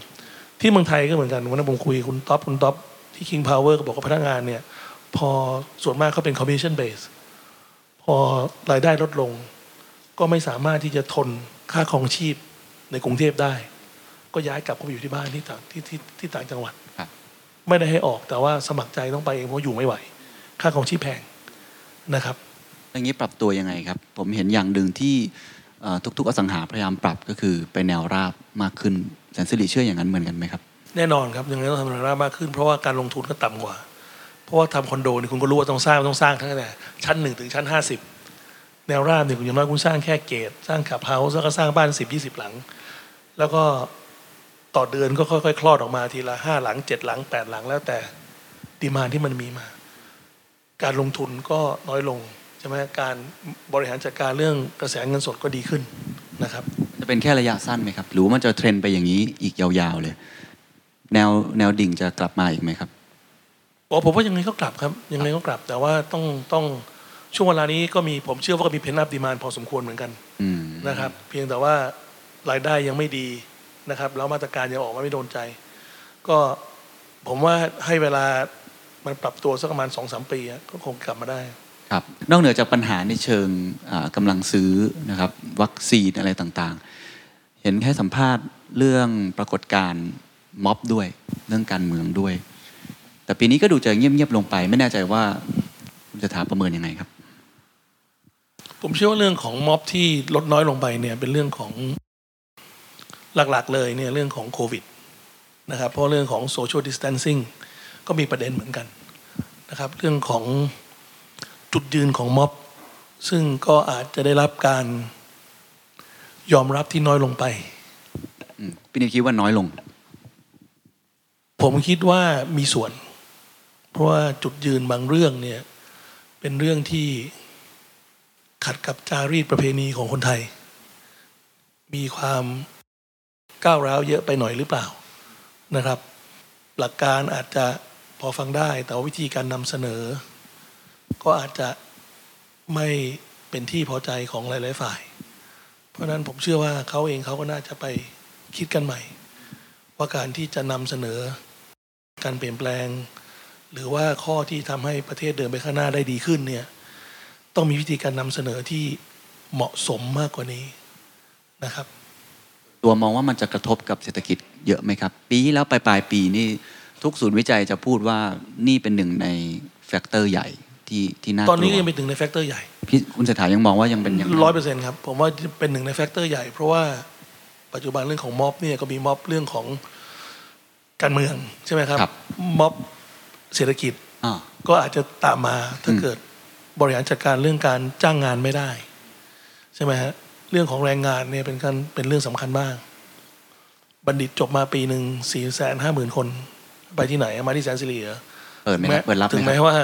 ที่เมืองไทยก็เหมือนกันวันนั้นผมคุยคุณท็อปคุณท็อปที่ King Power ก็บอกว่าพนักงานเนี่ยพอส่วนมากเขาเป็น commission base พอรายได้ลดลง ก็ไม่สามารถที่จะทนค่าครองชีพในกรุงเทพได้ ก็ย้ายกลับเข้าไปอยู่ที่บ้านที่ต่างที่ที่ที่ต่างจังหวัดครับไม่ได้ให้ออกแต่ว่าสมัครใจต้องไปเองเพราะอยู่ไม่ไหว ค่าครองชีพแพงนะครับๆอย่างนี้ปรับตัวยังไงครับ ผมเห็นอย่างหนึ่งที่เอ่อทุกๆ อสังหาพยายามปรับก็คือไปแนวราบมากขึ้นแสนสิริเชื่ออย่างนั้นเหมือนกันไหมครับ แน่นอนครับยังไงต้องทำรายได้มากขึ้น เพราะว่าการลงทุนก็ต่ำกว่า เพราะว่าทำคอนโดนี่คุณก็รู้ว่าต้องสร้างต้องสร้างทั้งแต่ชั้นหนึ่งถึงชั้นห้าสิบแนวราบเนี่ยคุณอย่างน้อยคุณสร้างแค่เกตสร้างขับเฮาส์แล้วก็สร้างบ้านสิบยี่สิบหลัง แล้วก็ ต่อเดือนก็ค่อยๆ คลอดออกมาทีละห้าหลังเจ็ดหลังแปดหลังแล้วแต่ดีมานที่มันมีมา การลงทุนก็น้อยลงใช่ไหมการบริหารจัดการเรื่องกระแสเงินสดก็ดีขึ้นนะครับ จะเป็นแค่ระยะสั้นไหมครับ หรือว่ามันจะเทรนด์ไปอย่างนี้อีกยาวๆเลย แนวแนวดิ่งจะกลับมาอีกไหมครับบอกผมว่ายังไงก็กลับครับ ยังไงก็กลับ แต่ว่าต้องต้องช่วงเวลานี้ก็มีผมเชื่อว่าก็มีเพนนับดีมานพอสมควรเหมือนกันอืมนะครับ เพียงแต่ว่ารายได้ยังไม่ดี นะครับแล้วมาตรการยังออกมาไม่โดนใจ ก็ผมว่าให้เวลามันปรับตัวสักประมาณสองสามปีอะก็คงกลับมาได้ครับนอกเหนือจากปัญหาในเชิงอ่ากำลังซื้อนะครับวัคซีนอะไรต่างๆ เห็นแค่สัมภาษณ์เรื่องปรากฏการณ์ม็อบด้วยเรื่องการเมืองด้วย แต่ปีนี้ก็ดูจะเงียบๆลงไป ไม่แน่ใจว่าคุณจะถามประเมินยังไงครับผผมเชื่อว่าเรื่องของม็อบที่ลดน้อยลงไปเนี่ยเป็นเรื่องของ หลักๆเลยเนี่ยเรื่องของโควิดนะครับเพราะเรื่องของ social distancing ก็มีประเด็นเหมือนกันนะครับเรื่องของจุดยืนของม็อบ ซึ่งก็อาจจะได้รับการยอมรับที่น้อยลงไปอืมพี่นิดคิดว่าน้อยลง ผมคิดว่ามีส่วน เพราะว่าจุดยืนบางเรื่องเนี่ยเป็นเรื่องที่ขัดกับจารีตประเพณีของคนไทย มีความ ก้าวร้าวเยอะไปหน่อยหรือเปล่านะครับ หลักการอาจจะพอฟังได้ แต่ว,วิธีการนำเสนอ ก็อาจจะไม่เป็นที่พอใจของหลาย ๆ ฝ่าย เพราะนั้นผมเชื่อว่าเขาเองเขาก็น่าจะไปคิดกันใหม่ ว่าการที่จะนำเสนอ การเปลี่ยนแปลง หรือว่าข้อที่ทำให้ประเทศเดินไปข้างหน้าได้ดีขึ้นเนี่ยต้องมีวิธีการนำเสนอที่เหมาะสมมากกว่านี้นะครับ ตัวมองว่ามันจะกระทบกับเศรษฐกิจเยอะไหมครับ ปีที่แล้วปลายปลายปีนี่ทุกศูนย์วิจัยจะพูดว่านี่เป็นหนึ่งใน factor ใหญ่ที่ที่น่ากลัวตอนนี้ก็ยังเป็นหนึ่งใน factor ใหญ่พี่คุณเศรษฐายังมองว่ายังเป็นอย่างนั้นร้อยเปอร์เซ็นต์ครับผมว่าเป็นหนึ่งในแฟกเตอร์ใหญ่ เพราะว่าปัจจุบันเรื่องของม็อบเนี่ยก็มีม็อบเรื่องของการเมืองใช่ไหมครับครับม็อบเศรษฐกิจอ่าก็อาจจะตามมาถ้าอืมเกิดบริหารจัดการเรื่องการจ้างงานไม่ได้ ใช่ไหมฮะ เรื่องของแรงงานเนี่ยเป็นการเป็นเรื่องสำคัญมาก บัณฑิตจบมาปีหนึ่งสี่แสนห้าหมื่นคน ไปที่ไหนอะมาที่แสนสิริเหรอเปิดไหมครับเปิดรับไหถึมงคแม้รับว่า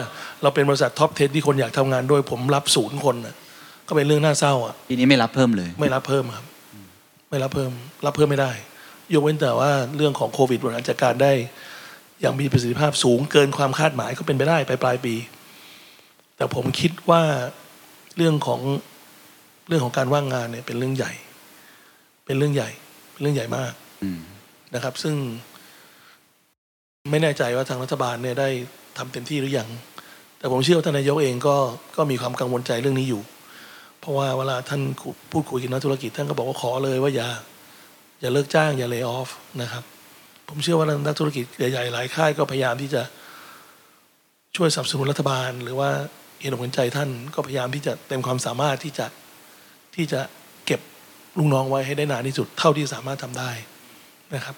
เราเป็นบริษัทท็อปเทที่คนอยากทำงานด้วยผมรับศูนย์คนน่ะก็เป็นเรื่องน่าเศร้าอะปีนี้ไม่รับเพิ่มเลย ไม่รับเพิ่มครับ ไม่รับเพิ่ม รับเพิ่มไม่ได้ ยกเว้นแต่ว่าเรื่องของโควิดบริหารจัดการได้ อย่างมีประสิทธิภาพสูงเกินความคาดหมายก็เป็นไปได้ไปปลายปี แต่ผมคิดว่าเรื่องของเรื่องของการว่างงานเนี่ยเป็นเรื่องใหญ่ เป็นเรื่องใหญ่ เป็นเรื่องใหญ่มากอืมนะครับ ซึ่งไม่แน่ใจว่าทางรัฐบาลเนี่ยได้ทำเต็มที่หรือยัง แต่ผมเชื่อว่าท่านนายกเองก็ก็มีความกังวลใจเรื่องนี้อยู่ เพราะว่าเวลาท่านพูดคุยกับนักธุรกิจ ท่านก็บอกว่าขอเลยว่าอย่า อย่าเลิกจ้าง อย่าเลิกออฟนะครับ ผมเชื่อว่านักธุรกิจใหญ่ๆหลายค่ายก็พยายามที่จะช่วยสนับสนุนรัฐบาล หรือว่าเห็นอกเห็นใจท่านก็พยายามที่จะเต็มความสามารถที่จะ ที่จะเก็บลูกน้องไว้ให้ได้นานที่สุดเท่าที่สามารถทำได้นะครับ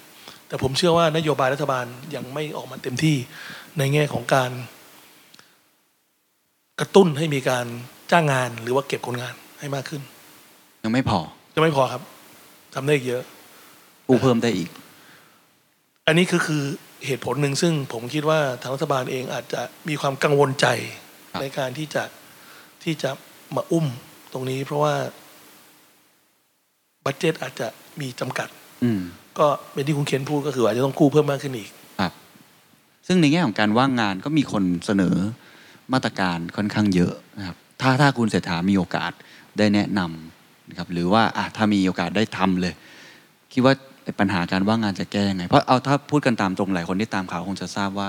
แต่ผมเชื่อว่านโยบายรัฐบาลยังไม่ออกมาเต็มที่ในแง่ของการ กระตุ้นให้มีการจ้างงานหรือว่าเก็บคนงานให้มากขึ้น ยังไม่พอจะไม่พอครับทำได้อีกเยอะกู้เพิ่มได้อีก อันนี้คือคือเหตุผลหนึ่งซึ่งผมคิดว่าทางรัฐบาลเองอาจจะมีความกังวลใจครับในการที่จะที่จะมาอุ้มตรงนี้ เพราะว่า บัตเจตอาจจะมีจำกัด อืมก็เป็นที่คุณเคนพูดก็คืออาจจะต้องกู้เพิ่มมากขึ้นอีกครับ ซึ่งในแง่ของการว่างงานก็มีคนเสนอมาตรการค่อนข้างเยอะนะครับ ถ้าถ้าคุณเศรษฐามีโอกาสได้แนะนำนะครับ หรือว่าอะถ้ามีโอกาสได้ทำเลย คิดว่าไอ้ปัญหาการว่างงานจะแก้ยังไง เพราะเอาถ้าพูดกันตามตรงหลายคนที่ตามข่าวคงจะทราบว่า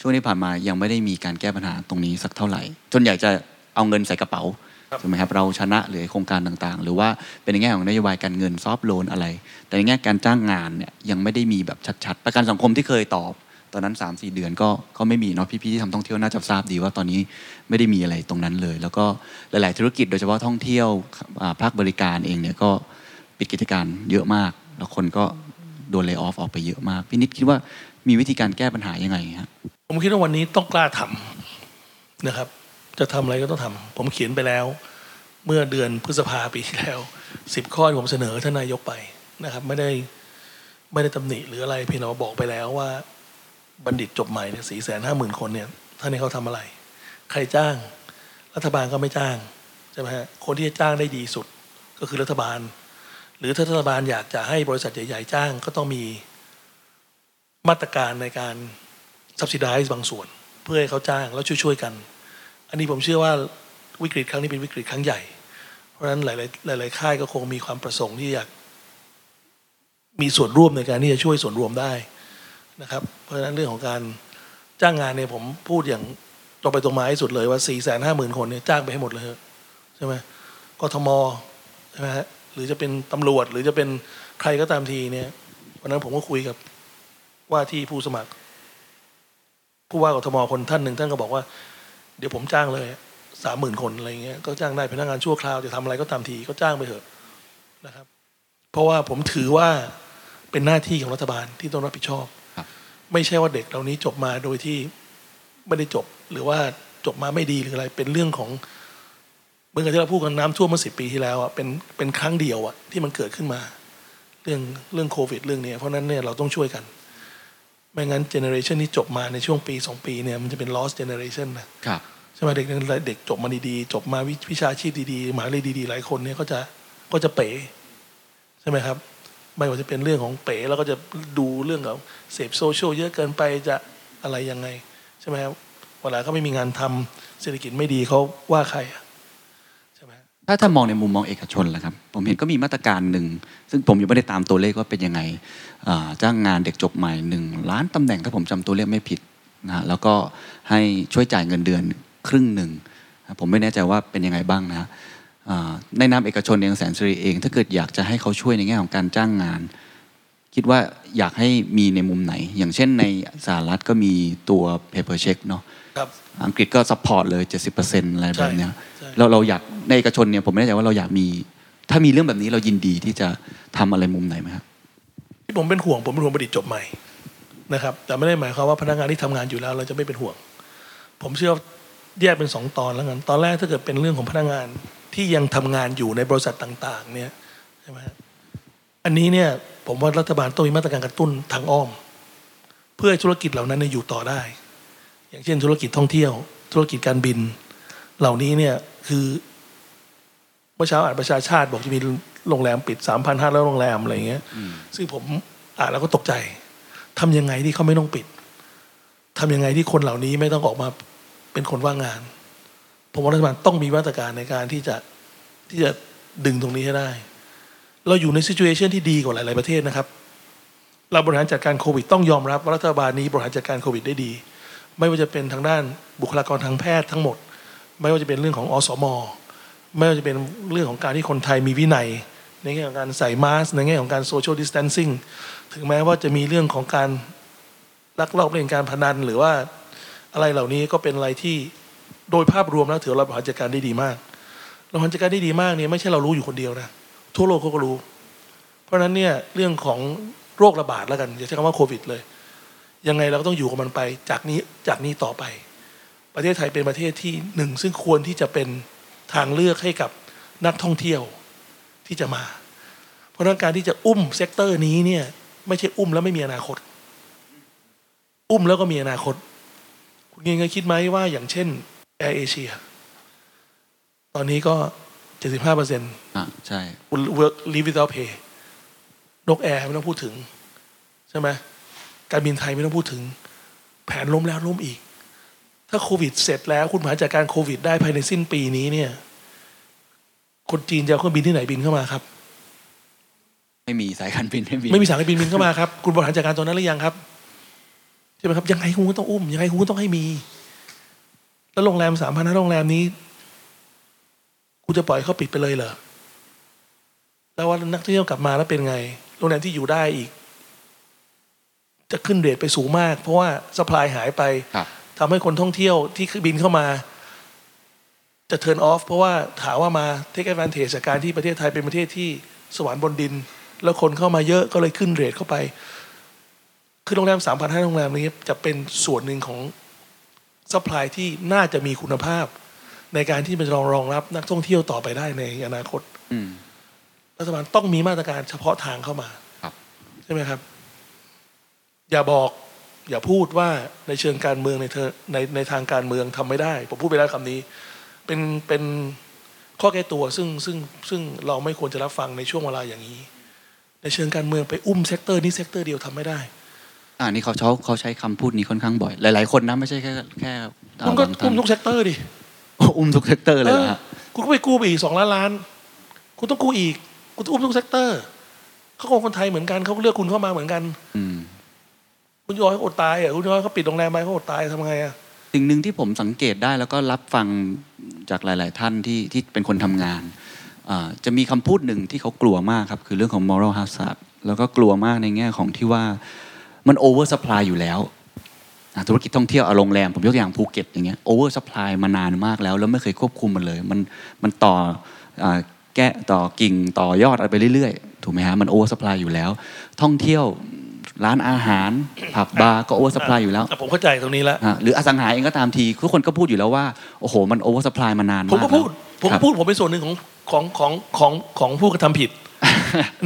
ช่วงที่ผ่านมายังไม่ได้มีการแก้ปัญหาตรงนี้สักเท่าไหร่จนอยากจะเอาเงินใส่กระเป๋า ครับถูกไหมครับเราชนะหรือโครงการต่างๆ หรือว่าเป็นในแง่ของนโยบายการเงินซอฟโลนอะไร แต่ในแง่การจ้างงานเนี่ยยังไม่ได้มีแบบชัดๆ ประกันสังคมที่เคยตอบ ตอนนั้น 3 4 เดือนก็ก็ไม่มีเนาะพี่ๆที่ทำท่องเที่ยวน่าจะทราบดีว่าตอนนี้ไม่ได้มีอะไรตรงนั้นเลย แล้วก็หลาย ๆ ธุรกิจโดยเฉพาะท่องเที่ยวอ่าภาคบริการเองเนี่ยก็ปิดกิจการเยอะมาก แล้วคนก็โดนเลิกออฟออกไปเยอะมากพี่นิดคิดว่ามีวิธีการแก้ปัญหายังไงฮะผมคิดว่าวันนี้ต้องกล้าทำนะครับ จะทำอะไรก็ต้องทำผมเขียนไปแล้ว เมื่อเดือนพฤษภาปีที่แล้วสิบข้อที่ผมเสนอท่านนายกไปนะครับ ไม่ได้ไม่ได้ตำหนิหรืออะไรเพียงแต่ว่าบอกไปแล้วว่า บัณฑิตจบใหม่เนี่ยสี่แสนห้าหมื่นคนเนี่ยท่านให้เขาทำอะไร ใครจ้าง รัฐบาลก็ไม่จ้างใช่ไหมฮะคนที่จะจ้างได้ดีสุดก็คือรัฐบาล หรือถ้ารัฐบาลอยากจะให้บริษัทใหญ่ ๆ จ้าง ก็ต้องมีมาตรการในการ subsidize บางส่วน เพื่อให้เขาจ้างแล้วช่วยๆกัน อันนี้ผมเชื่อว่าวิกฤตครั้งนี้เป็นวิกฤตครั้งใหญ่ เพราะฉะนั้นหลาย ๆ หลาย ๆ ค่ายก็คงมีความประสงค์ที่อยากมีส่วนร่วมในการที่จะช่วยส่วนรวมได้นะครับ เพราะฉะนั้นเรื่องของการจ้างงานเนี่ยผมพูดอย่างตรงไปตรงมาให้สุดเลยว่า4ี่แสนห้าหมื่นคนเนี่ยจ้างไปให้หมดเลยใช่ไหมกทมใช่ไหมฮะหรือจะเป็นตำรวจหรือจะเป็นใครก็ตามทีเนี่ยวันนั้นผมก็คุยกับว่าที่ผู้สมัคร ผู้ว่ากทมคนท่านหนึ่งท่านก็บอกว่า เดี๋ยวผมจ้างเลยสามหมื่นคนอะไรเงี้ยก็จ้างได้พนักงานชั่วคราวจะทำอะไรก็ตามทีก็จ้างไปเถอะนะครับ เพราะว่าผมถือว่าเป็นหน้าที่ของรัฐบาลที่ต้องรับผิดชอบครับไม่ใช่ว่าเด็กเหล่านี้จบมาโดยที่ไม่ได้จบ หรือว่าจบมาไม่ดีหรืออะไร เป็นเรื่องของเหมือนกับที่เราพูดกันน้ำท่วมเมื่อสิบปีที่แล้วอะเป็นเป็นครั้งเดียวอะที่มันเกิดขึ้นมา เรื่องเรื่องโควิด เรื่องเนี้ยเพราะฉะนั้นเนี่ยเราต้องช่วยกัน ไม่งั้น generation ที่จบมาในช่วงปีสองปีเนี่ยมันจะเป็น lost generation นะครับใช่ไหมเด็กเด็กจบมาดีๆ จบมาวิวิชาชีพดีๆมหาเลัยดีๆ หลายคนเนี่ยก็จะก็จะเป๋ใช่ไหมครับ ไม่ว่าจะเป็นเรื่องของเป๋แล้วก็จะดูเรื่องของเสพโซเชียลเยอะเกินไปจะอะไรยังไง ใช่ไหมครับเวลาเขาไม่มีงานทำเศรษฐกิจไม่ดีเขาว่าใครอะใช่ไหม ถ้าถ้ามองในมุมมองเอกชนล่ะครับ ผมเห็นก็มีมาตรการหนึ่ง ซึ่งผมยังไม่ได้ตามตัวเลขว่าเป็นยังไงอ่าจ้างงานเด็กจบใหม่หนึ่งล้านตำแหน่งถ้าผมจำตัวเลขไม่ผิดนะฮะแล้วก็ให้ช่วยจ่ายเงินเดือนครึ่งหนึ่งนะผมไม่แน่ใจว่าเป็นยังไงบ้างนะฮะอ่าในนามเอกชนเองแสนสิริเอง ถ้าเกิดอยากจะให้เขาช่วยในแง่ของการจ้างงาน คิดว่าอยากให้มีในมุมไหน อย่างเช่นในสหรัฐก็มีตัว paycheck เนาะครับอังกฤษก็ support เลย 70%อะไรแบบเนี้ยใช่ เราเราอยากในเอกชนเนี่ยผมไม่แน่ใจว่าเราอยากมี ถ้ามีเรื่องแบบนี้เรายินดีที่จะทำอะไรมุมไหนไหมครับที่ผมเป็นห่วงผมเป็นห่วงบัณฑิตจบใหม่นะครับ แต่ไม่ได้หมายความว่าพนักงานที่ทำงานอยู่แล้ว เราจะไม่เป็นห่วง ผมเชื่อแยกเป็นสองตอนแล้วกันตอนแรกถ้าเกิดเป็นเรื่องของพนักงานที่ยังทำงานอยู่ในบริษัทต่าง ๆ เนี่ยใช่ไหมอันนี้เนี่ยผมว่ารัฐบาลต้องมีมาตรการกระตุ้นทางอ้อม เพื่อให้ธุรกิจเหล่านั้นอยู่ต่อได้ อย่างเช่นธุรกิจท่องเที่ยว ธุรกิจการบิน เหล่านี้เนี่ย คือเมื่อเช้าอ่านประชาชาติบอกจะมีโรงแรมปิดสามพันห้าร้อยโรงแรมอะไรอย่างเงี้ย ซึ่งผมอ่านแล้วก็ตกใจทำยังไงที่เขาไม่ต้องปิดทำยังไงที่คนเหล่านี้ไม่ต้องออกมาเป็นคนว่างงาน ผมว่ารัฐบาลต้องมีมาตรการในการที่จะที่จะดึงตรงนี้ให้ได้ เราอยู่ในซิจูเอชันที่ดีกว่าหลาย ๆ ประเทศนะครับ เราบริหารจัดการโควิดต้องยอมรับว่ารัฐบาลนี้บริหารจัดการโควิดได้ดี ไม่ว่าจะเป็นทางด้านบุคลากรทางแพทย์ทั้งหมด ไม่ว่าจะเป็นเรื่องของอสมไม่ว่าจะเป็นเรื่องของการที่คนไทยมีวินัย ในแง่ของการใส่มาสก์ในแง่ของการโซเชียลดิส a ทนซิ่งถึงแม้ว่าจะมีเรื่องของการลักลอบเล่นการพนันหรือว่าอะไรเหล่านี้ก็เป็นอะไรที่โดยภาพรวมแล้วถือเราบริหารจัดการได้ดีมากเราบริหารจัดการได้ดีมากเนี่ยไม่ใช่เรารู้อยู่คนเดียวนะทั่วโลกเขาก็รู้ เพราะฉะนั้นเนี่ยเรื่องของโรคระบาดแล้วกันอย่าใช้คำว่าโควิดเลย ยังไงเราก็ต้องอยู่กับมันไปจากนี้จากนี้ต่อไป ประเทศไทยเป็นประเทศที่หนึ่งซึ่งควรที่จะเป็นทางเลือกให้กับนักท่องเที่ยวที่จะมา เพราะฉะนั้นการที่จะอุ้ม sector นี้เนี่ยไม่ใช่อุ้มแล้วไม่มีอนาคต อุ้มแล้วก็มีอนาคต คุณเงยเคยคิดไหมว่าอย่างเช่นแอร์เอเชียตอนนี้ก็75เปอร์เซ็นต์อะใช่คุณ work leave without pay นกแอร์ไม่ต้องพูดถึง ใช่ไหมการบินไทยไม่ต้องพูดถึง แผนล้มแล้วล้มอีก ถ้าโควิดเสร็จแล้วคุณบริหารจัดการโควิดได้ภายในสิ้นปีนี้เนี่ย คนจีนจะเอาเครื่องบินที่ไหนบินเข้ามาครับ ไม่มีสายการบินไม่มีไม่มีสายการบินบินเข้ามาครับ คุณบริหารจัดการตรงนั้นหรือยังครับใช่ไหมครับยังไงคุณก็ต้องอุ้มยังไงคุณก็ต้องให้มี แล้วโรงแรมสามพันห้าโรงแรมนี้คุณจะปล่อยเขาปิดไปเลยเหรอแล้วว่านักท่องเที่ยวกลับมาแล้วเป็นไง โรงแรมที่อยู่ได้อีก จะขึ้นเรทไปสูงมาก เพราะว่าสป라이หายไปครับ ทำให้คนท่องเที่ยวที่บินเข้ามา จะ turn off เพราะว่าถามว่ามา take advantage จากการที่ประเทศไทยเป็นประเทศที่สวรรค์บนดิน แล้วคนเข้ามาเยอะก็เลยขึ้น rate เข้าไป คือโรงแรมสามพันห้าโรงแรมนี้จะเป็นส่วนหนึ่งของซัพพลายที่น่าจะมีคุณภาพ ในการที่มันจะรองรองรับนักท่องเที่ยวต่อไปได้ในอนาคตอืมรัฐบาลต้องมีมาตรการเฉพาะทางเข้ามาครับใช่ไหมครับ อย่าบอก อย่าพูดว่าในเชิงการเมืองในเธอในในทางการเมืองทำไม่ได้ ผมพูดไปแล้วคำนี้ เป็นเป็นข้อแก้ตัวซึ่งซึ่งซึ่งเราไม่ควรจะรับฟังในช่วงเวลาอย่างนี้ ในเชิงการเมืองไปอุ้ม sector นี้ sector เดียวทำไม่ได้อ่านี่เขาเขาเขาใช้คำพูดนี้ค่อนข้างบ่อย หลายๆคนนะไม่ใช่แค่แค่คุณก็บอกว่าอุ้มทุก sector ดิอุ้มทุก sector เลยเหรอฮะเออคุณก็ไปกู้ไปอีกสองล้านล้าน คุณต้องกู้อีก คุณต้องอุ้มทุก sector เขาคงคนไทยเหมือนกันเขาเลือกคุณเข้ามาเหมือนกัน อืม คุณย้อยเขาอดตายอะคุณย้อยเขาปิดโรงแรมไปเขาอดตายทำไงอะสิ่งหนึ่งที่ผมสังเกตได้แล้วก็รับฟังจากหลาย ๆ ท่านที่ที่เป็นคนทำงานจะมีคำพูดหนึ่งที่เขากลัวมากครับ คือเรื่องของ moral hazard แล้วก็กลัวมากในแง่ของที่ว่ามัน over supply อยู่แล้วธุรกิจท่องเที่ยวเอาโรงแรม ผมยกตัวอย่างภูเก็ตอย่างเงี้ย over supply มานานมากแล้ว แล้วไม่เคยควบคุมมันเลย มันมันต่ออแกะต่อกิ่งต่อยอดอะไรไปเรื่อย ๆ ถูกไหมฮะมันโอเวอร์ซัพพลายอยู่แล้ว ท่องเที่ยว ร้านอาหาร ผับบาร์ก็โอเวอร์ซัพพลายอยู่แล้วะผมเข้าใจตรงนี้แล้วอะหรืออสังหาเองก็ตามทีทุกคนก็พูดอยู่แล้วว่าโอ้โหมันโอเวอร์สป라이มานานมากผมก็พูดแล้วผมครัก็บพูดผมเป็นส่วนหนึ่งของของของของของผู้กระทำผิด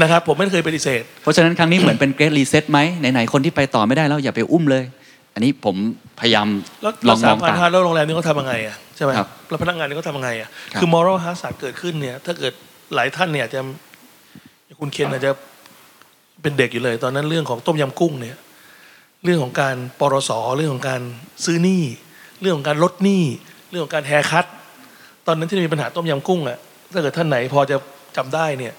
นะครับผมไม่เคยปฏิเสธ เพราะฉะนั้นครั้งนี้เหมือนเป็นเกรดรีเซ็ตไหมไหนๆคนที่ไปต่อไม่ได้แล้วอย่าไปอุ้มเลย อันนี้ผมพยายามแล้วลแล้อวงมสาอมงพันตามห้าแล้วโรงแรมนี่เขาทำยังไงอะใช่ไหมครับแล้วพนักงานนี่เขาทำยังไงอะครับคือ moral hazard เกิดขึ้นเนี่ยถ้าเกิดหลายท่านเนี่ยอาจจะคุณเคนอาจจะ เป็นเด็กอยู่เลย ตอนนั้นเรื่องของต้มยำกุ้งเนี่ยเรื่องของการปรสเรื่องของการซื้อหนี้เรื่องของการลดหนี้เรื่องของการแฮคัตตอนนั้นที่มีปัญหาต้มยำกุ้งอะถ้าเกิดท่านไหนพอจะจำได้เนี่ย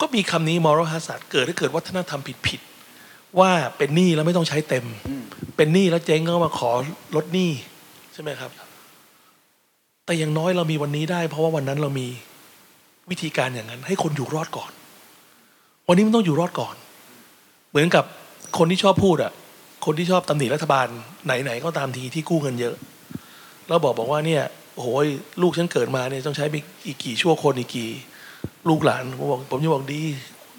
ก็มีคำนี้ moral hazard เกิดถ้าเกิดวัฒนธรรมผิดๆว่าเป็นหนี้แล้วไม่ต้องใช้เต็ม เป็นหนี้แล้วเจ๊งก็มาขอลดหนี้ใช่ไหมครับ แต่อย่างน้อยเรามีวันนี้ได้ เพราะว่าวันนั้นเรามีวิธีการอย่างนั้น ให้คนอยู่รอดก่อน วันนี้มันต้องอยู่รอดก่อน เหมือนกับคนที่ชอบพูดอะ คนที่ชอบตำหนิรัฐบาลไหนๆก็ตามทีที่กู้เงินเยอะ แล้วบอกบอกว่าเนี่ยโอ้โหลูกฉันเกิดมาเนี่ยต้องใช้ไปอีกกี่ชั่วคนอีกกี่ ลูกหลานผมบอกผมจะบอกดี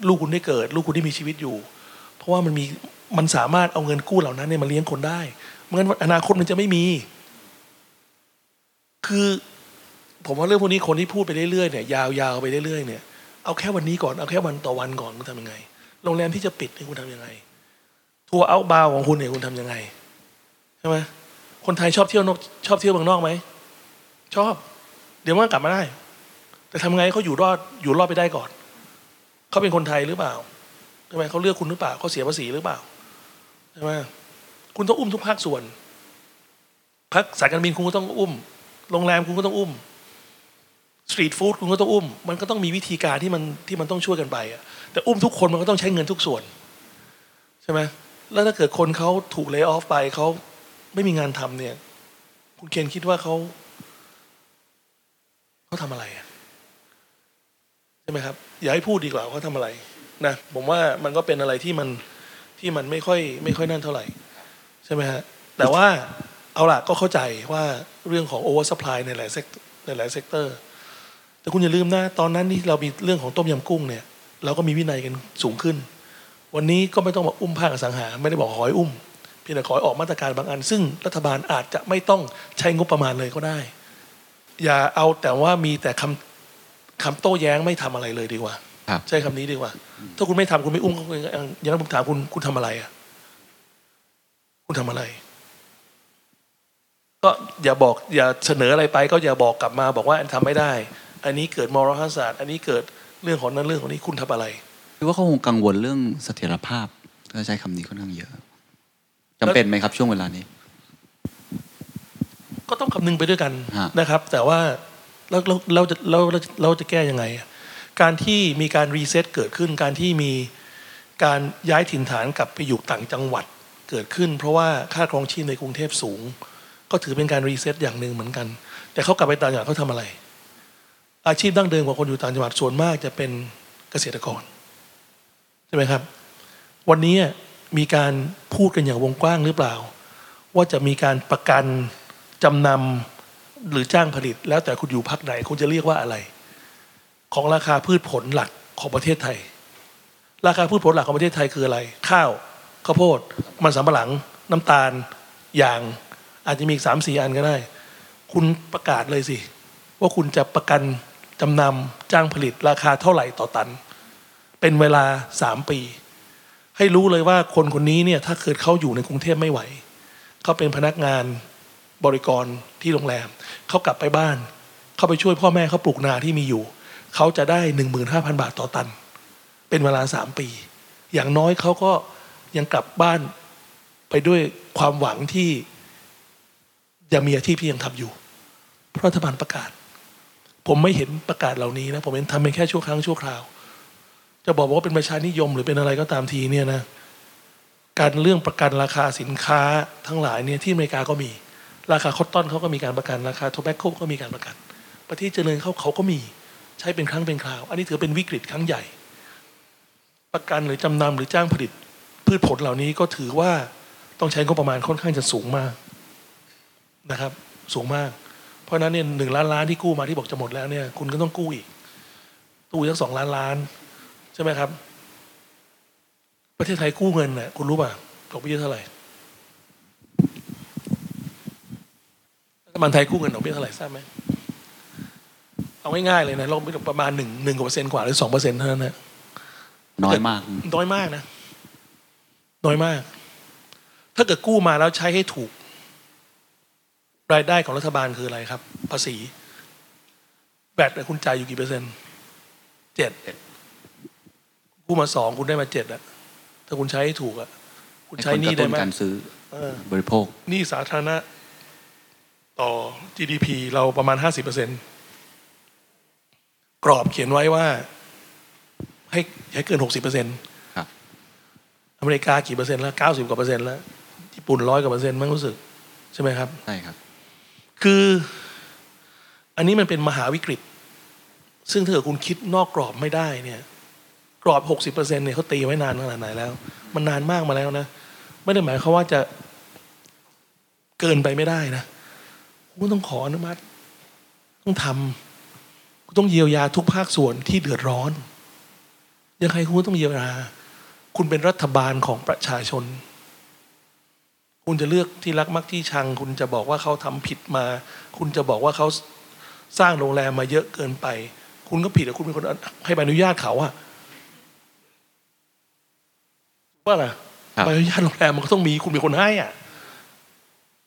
ลูกคุณได้เกิด ลูกคุณได้มีชีวิตอยู่ เพราะว่ามันมีมันสามารถเอาเงินกู้เหล่านั้นเนี่ยมาเลี้ยงคนได้เมื่ออนาคตมันจะไม่มี คือผมว่าเรื่องพวกนี้คนที่พูดไปเรื่อยๆเนี่ยยาวๆไปเรื่อยๆเนี่ยเอาแค่วันนี้ก่อนเอาแค่วันต่อวันก่อนคุณทำยังไง โรงแรมที่จะปิดเนี่ยคุณทำยังไง ทัวร์เอาบาวของคุณเนี่ยคุณทำยังไงใช่ไหมคนไทยชอบเที่ยวนอกชอบเที่ยวเมืองนอกไหมชอบ เดี๋ยวมันก็กลับมาได้ แต่ทำไงเขาอยู่รอดอยู่รอดไปได้ก่อนเขาเป็นคนไทยหรือเปล่าใช่ไหมเขาเลือกคุณหรือเปล่าเขาเสียภาษีหรือเปล่าใช่ไหมคุณต้องอุ้มทุกภาคส่วนพักสายการบินคุณก็ต้องอุ้ม โรงแรมคุณก็ต้องอุ้ม สตรีทฟู้ดคุณก็ต้องอุ้ม มันก็ต้องมีวิธีการที่มันที่มันต้องช่วยกันไปอะแต่อุ้มทุกคนมันก็ต้องใช้เงินทุกส่วน ใช่ไหมแล้วถ้าเกิดคนเขาถูกเลิกออฟไปเขาไม่มีงานทำเนี่ย คุณเคนคิดว่าเขาเขาทำอะไรอะใช่ไหมครับ อย่าให้พูดดีกว่าเขาทำอะไรนะผมว่ามันก็เป็นอะไรที่มันที่มันไม่ค่อยไม่ค่อยนั่นเท่าไหร่ ใช่ไหมฮะแต่ว่าเอาล่ะก็เข้าใจว่าเรื่องของ over supply ในหลาย sec ในหลาย sector แต่คุณอย่าลืมนะ ตอนนั้นที่เรามีเรื่องของต้มยำกุ้งเนี่ย เราก็มีวินัยกันสูงขึ้น วันนี้ก็ไม่ต้องมาอุ้มภาคอสังหา ไม่ได้บอกขอให้อุ้ม เพียงแต่ขอให้ออกมาตรการบางอัน ซึ่งรัฐบาลอาจจะไม่ต้องใช้งบประมาณเลยก็ได้ อย่าเอาแต่ว่ามีแต่คำคำโต้แย้งไม่ทำอะไรเลยดีกว่าครับใช้คำนี้ดีกว่า ถ้าคุณไม่ทำคุณไม่อุ้มเขาอย่างอย่างนั้นผมถามคุณคุณทำอะไรอะคุณทำอะไร ก็อย่าบอก อย่าเสนออะไรไป ก็อย่าบอกกลับมา บอกว่าอันทำไม่ได้ อันนี้เกิดมรณศาสตร์ อันนี้เกิดเรื่องของนั้นเรื่องของนี้คุณทำอะไรคือว่าเขาคงกังวลเรื่องเสถียรภาพถ้าใช้คำนี้ค่อนข้างเยอะจำเป็นไหมครับ ช่วงเวลานี้ ก็ต้องคำนึงไปด้วยกันฮะนะครับ แต่ว่าเราเราเราจะเราเราเราจะแก้ยังไงอะการที่มีการ reset เกิดขึ้น การที่มีการย้ายถิ่นฐานกลับไปอยู่ต่างจังหวัดเกิดขึ้น เพราะว่าค่าครองชีพในกรุงเทพสูง ก็ถือเป็นการ reset อย่างหนึ่งเหมือนกัน แต่เขากลับไปต่างจังหวัดเขาทำอะไร อาชีพดั้งเดิมของคนอยู่ต่างจังหวัดส่วนมากจะเป็นเกษตรกรใช่ไหมครับ วันนี้มีการพูดกันอย่างวงกว้างหรือเปล่า ว่าจะมีการประกันจำนำหรือจ้างผลิต แล้วแต่คุณอยู่พักไหนคุณจะเรียกว่าอะไร ของราคาพืชผลหลักของประเทศไทย ราคาพืชผลหลักของประเทศไทยคืออะไร ข้าวข้าวโพดมันสำปะหลัง น้ำตาลยาง อาจจะมีอีกสามสี่อันก็ได้ คุณประกาศเลยสิ ว่าคุณจะประกัน จำนำจ้างผลิตราคาเท่าไหร่ต่อตัน เป็นเวลาสามปี ให้รู้เลยว่าคนคนนี้เนี่ยถ้าเกิดเขาอยู่ในกรุงเทพไม่ไหว เขาเป็นพนักงานบริกรที่โรงแรม เขากลับไปบ้าน เขาไปช่วยพ่อแม่เขาปลูกนาที่มีอยู่ เขาจะได้หนึ่งหมื่นห้าพันบาทต่อตัน เป็นเวลาสามปี อย่างน้อยเขาก็ยังกลับบ้านไปด้วยความหวังที่ยังมีอาชีพที่ยังทำอยู่ เพราะรัฐบาลประกาศ ผมไม่เห็นประกาศเหล่านี้นะผมเห็นทำเป็นแค่ชั่วครั้งชั่วคราว จะบอกว่าเป็นประชานิยมหรือเป็นอะไรก็ตามทีเนี่ยนะการเรื่องประกันราคาสินค้าทั้งหลายเนี่ยที่อเมริกาก็มี ราคาคอตตอนเขาก็มีการประกันราคาโทแบคโคก็มีการประกัน ประเทศเจริญเขาเขาก็มีใช้เป็นครั้งเป็นคราว อันนี้ถือเป็นวิกฤตครั้งใหญ่ ประกันหรือจำนำหรือจ้างผลิต พืชผลเหล่านี้ก็ถือว่าต้องใช้งบประมาณค่อนข้างจะสูงมากนะครับ สูงมาก เพราะฉะนั้นเนี่ยหนึ่งล้านล้านที่กู้มาที่บอกจะหมดแล้วเนี่ย คุณก็ต้องกู้อีก ตู้อีกสักสองล้านล้าน ใช่ไหมครับ ประเทศไทยกู้เงินเนี่ยคุณรู้ป่ะดอกเบี้ยเท่าไหร่รัฐบาลไทยกู้เงินดอกเบี้ยเท่าไหร่ทราบไหมเอาง่ายๆเลยนะเราประมาณหนึ่งหนึ่งกว่าเปอร์เซ็นต์กว่าหรือสองเปอร์เซ็นต์เท่านั้นนะน้อยมาก น้อยมากนะ น้อยมาก ถ้าเกิดกู้มาแล้วใช้ให้ถูก รายได้ของรัฐบาลคืออะไรครับ ภาษีแบตเนี่ยคุณจ่ายอยู่กี่เปอร์เซ็นต์เจ็ดกู้มาสองคุณได้มาเจ็ดอะถ้าคุณใช้ให้ถูกอะคุณให้ใช้คนหกนี่ระได้ตุ้นไหมการซื้อเออบริโภคหนี่สาธารณะต่อ GDP เราประมาณห้าสิบเปอร์เซ็นกรอบเขียนไว้ว่า ให้ให้เกินหกสิบเปอร์เซ็นครับอเมริกากี่เปอร์เซ็นต์แล้วเก้าสิบกว่าเปอร์เซ็นต์แล้ว ญี่ปุ่นร้อยกว่าเปอร์เซ็นต์มั้งรู้สึก ใช่ไหมครับ ใช่ครับ คืออันนี้มันเป็นมหาวิกฤต ซึ่งถ้าเกิดคุณคิดนอกกรอบไม่ได้เนี่ย กรอบหกสิบเปอร์เซ็นเนี่ยเขาตีไว้นานขนาดไหนแล้ว มันนานมากมาแล้วนะ ไม่ได้หมายความว่าจะเกินไปไม่ได้นะคุณต้องขออนุมัติ ต้องทำคุณต้องเยียวยาทุกภาคส่วนที่เดือดร้อน ยังไงคุณต้องเยียวยา คุณเป็นรัฐบาลของประชาชน คุณจะเลือกที่รักมักที่ชัง คุณจะบอกว่าเขาทำผิดมา คุณจะบอกว่าเขาสร้างโรงแรมมาเยอะเกินไป คุณก็ผิดอะคุณเป็นคนให้ใบอนุญาตเขาอะว่าล่ะครับใบอนุญาตโรงแรมมันก็ต้องมีคุณเป็นคนให้อะ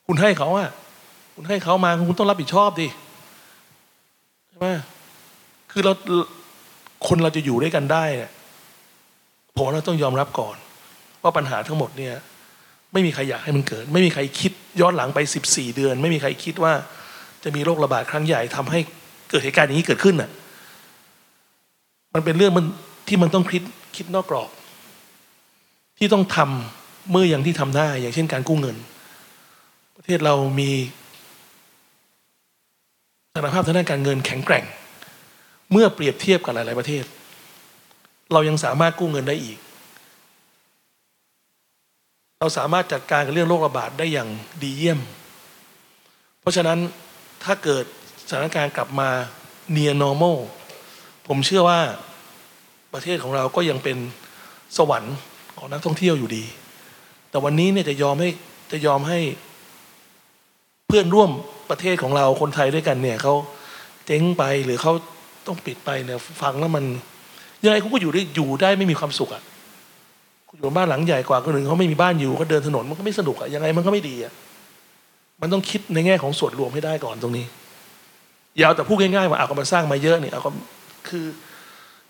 คุณให้เขาอะ คุณให้เขามาคุณต้องรับผิดชอบดิใช่ไหมคือเราคนเราจะอยู่ด้วยกันได้เนี่ยผมว่าเราต้องยอมรับก่อน ว่าปัญหาทั้งหมดเนี่ย ไม่มีใครอยากให้มันเกิด ไม่มีใครคิดย้อนหลังไปสิบสี่เดือน ไม่มีใครคิดว่า จะมีโรคระบาดครั้งใหญ่ทำให้เกิดเหตุการณ์อย่างนี้เกิดขึ้นน่ะ มันเป็นเรื่องมันที่มันต้องคิดคิดนอกกรอบ ที่ต้องทำเมื่ออย่างที่ทำได้ อย่างเช่นการกู้เงิน ประเทศเรามีสถานภาพทางด้านการเงินแข็งแกร่ง เมื่อเปรียบเทียบกับหลาย ๆ ประเทศ เรายังสามารถกู้เงินได้อีก เราสามารถจัดการกับเรื่องโรคระบาดได้อย่างดีเยี่ยม เพราะฉะนั้นถ้าเกิดสถานการณ์กลับมา near normal ผมเชื่อว่าประเทศของเราก็ยังเป็นสวรรค์ของนักท่องเที่ยวอยู่ดี แต่วันนี้เนี่ยจะยอมให้จะยอมให้เพื่อนร่วมประเทศของเราคนไทยด้วยกันเนี่ยเขาเจ๊งไปหรือเขาต้องปิดไปเนี่ยฟังแล้วมันยังไงเขาก็อยู่ได้อยู่ได้ไม่มีความสุขอะ่ะ อยู่บ้านหลังใหญ่กว่าคนอื่นเขาไม่มีบ้านอยู่เขาเดินถนนมันก็ไม่สนุกอะยังไงมันก็ไม่ดีอะมันต้องคิดในแง่ของส่วนรวมให้ได้ก่อนตรงนี้อย่าเอาแต่พูดง่ายๆว่าเอาก็มาสร้างมาเยอะนี่เอาก็คือ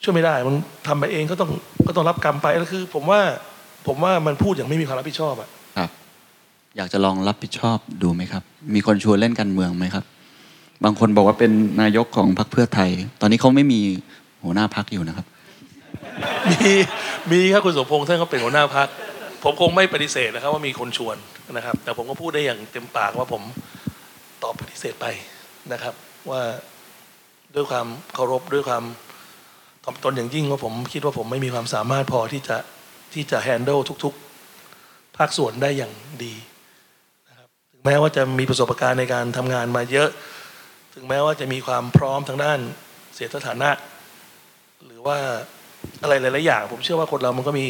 ช่วยไม่ได้ มันทำไปเองก็ต้องก็ต้องรับกรรมไปแล้วคือ ผมว่าผมว่ามันพูดอย่างไม่มีความรับผิดชอบอะครับ อยากจะลองรับผิดชอบดูไหมครับ มีคนชวนเล่นการเมืองไหมครับ บางคนบอกว่าเป็นนายกของพรรคเพื่อไทย ตอนนี้เขาไม่มีหัวหน้าพรรคอยู่นะครับ มีมีครับคุณสมพงษ์ท่านก็เป็นหัวหน้าพักผมคงไม่ปฏิเสธนะครับ ว่ามีคนชวนนะครับ แต่ผมก็พูดได้อย่างเต็มปากว่าผมตอบปฏิเสธไปนะครับ ว่าด้วยความเคารพด้วยความถ่อมตนอย่างยิ่งว่าผมคิดว่าผมไม่มีความสามารถพอที่จะที่จะแฮนด์ลทุก ๆ ภาคส่วนได้อย่างดีนะครับถึงแม้ว่าจะมีประสบการณ์ในการทำงานมาเยอะ ถึงแม้ว่าจะมีความพร้อมทางด้านเสียสถานะ หรือว่า อะไรหลายๆอย่าง ผมเชื่อว่าคนเรามันก็มี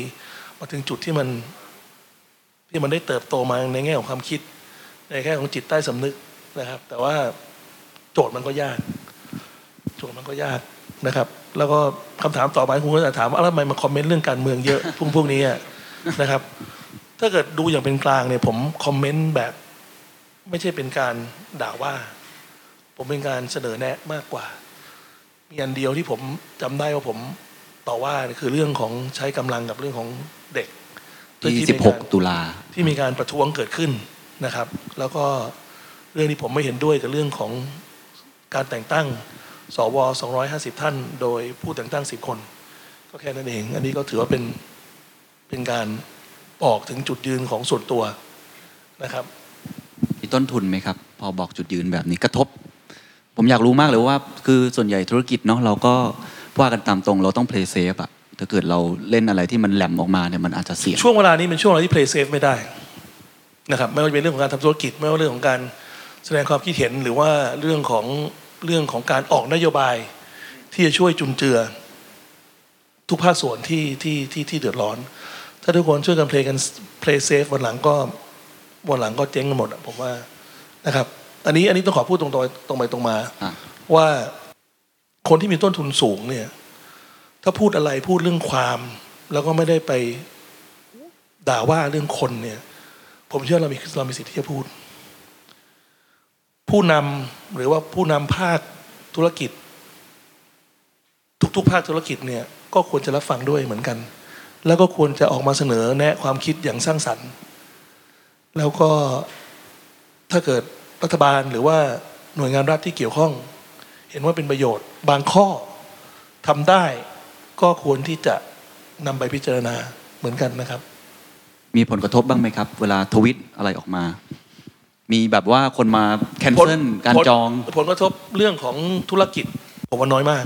มาถึงจุดที่มันที่มันได้เติบโตมาในแง่ของความคิด ในแง่ของจิตใต้สำนึกนะครับ แต่ว่าโจทย์มันก็ยาก โจทย์มันก็ยากนะครับ แล้วก็คำถามต่อไปคุณก็จะถามว่าแล้วทำไมมาคอมเมนต์เรื่องการเมืองเยอะพวกพวกนี้นะครับ ถ้าเกิดดูอย่างเป็นกลางเนี่ย ผมคอมเมนต์แบบ ไม่ใช่เป็นการด่าว่า ผมเป็นการเสนอแนะมากกว่า มีอันเดียวที่ผมจำได้ว่าผม ต่อว่าคือเรื่องของใช้กำลังกับเรื่องของเด็กที่มีการ16 ตุลาที่มีการประท้วงเกิดขึ้นนะครับ แล้วก็เรื่องที่ผมไม่เห็นด้วยกับเรื่องของการแต่งตั้งสว250 ท่าน โดยผู้แต่งตั้ง 10 คน ก็แค่นั้นเอง อันนี้ก็ถือว่าเป็นเป็นการบอกถึงจุดยืนของส่วนตัวนะครับมีต้นทุนไหมครับ พอบอกจุดยืนแบบนี้กระทบ ผมอยากรู้มากเลยว่า คือส่วนใหญ่ธุรกิจเนาะเราก็ ว่ากันตามตรงเราต้อง play safe อะถ้าเกิดเราเล่นอะไรที่มันแหลมออกมาเนี่ยมันอาจจะเสี่ยงช่วงเวลานี้เป็นช่วงเวลาที่ play safe ไม่ได้นะครับไม่ว่าจะเป็นเรื่องของการทำธุรกิจไม่ว่าเรื่องของการแสดงความคิดเห็นหรือว่าเรื่องของเรื่องของการออกนโยบาย ที่จะช่วยจุนเจือ ทุกภาคส่วนที่ที่ที่ที่เดือดร้อน ถ้าทุกคนช่วยกันเพลย์กัน play safe วันหลังก็วันหลังก็เจ๊งกันหมดอะผมว่านะครับ อันนี้อันนี้ต้องขอพูดตรงๆตรงไปตรงมาอะว่า คนที่มีต้นทุนสูงเนี่ย ถ้าพูดอะไรพูดเรื่องความ แล้วก็ไม่ได้ไปด่าว่าเรื่องคนเนี่ย ผมเชื่อเรามีเรามีสิทธิ์ที่จะพูด ผู้นำหรือว่าผู้นำภาคธุรกิจ ทุกๆภาคธุรกิจเนี่ย ก็ควรจะรับฟังด้วยเหมือนกัน แล้วก็ควรจะออกมาเสนอแนะความคิดอย่างสร้างสรรค์ แล้วก็ถ้าเกิดรัฐบาลหรือว่าหน่วยงานรัฐที่เกี่ยวข้อง ห็นว่าเป็นประโยชน์ บางข้อทำได้ก็ควรที่จะนำไปพิจารณาเหมือนกันนะครับ มีผลกระทบบ้างไหมครับ เวลาทวิตอะไรออกมา มีแบบว่าคนมาแคนเซิลการผลจอง ผลกระทบเรื่องของธุรกิจผมว่าน้อยมาก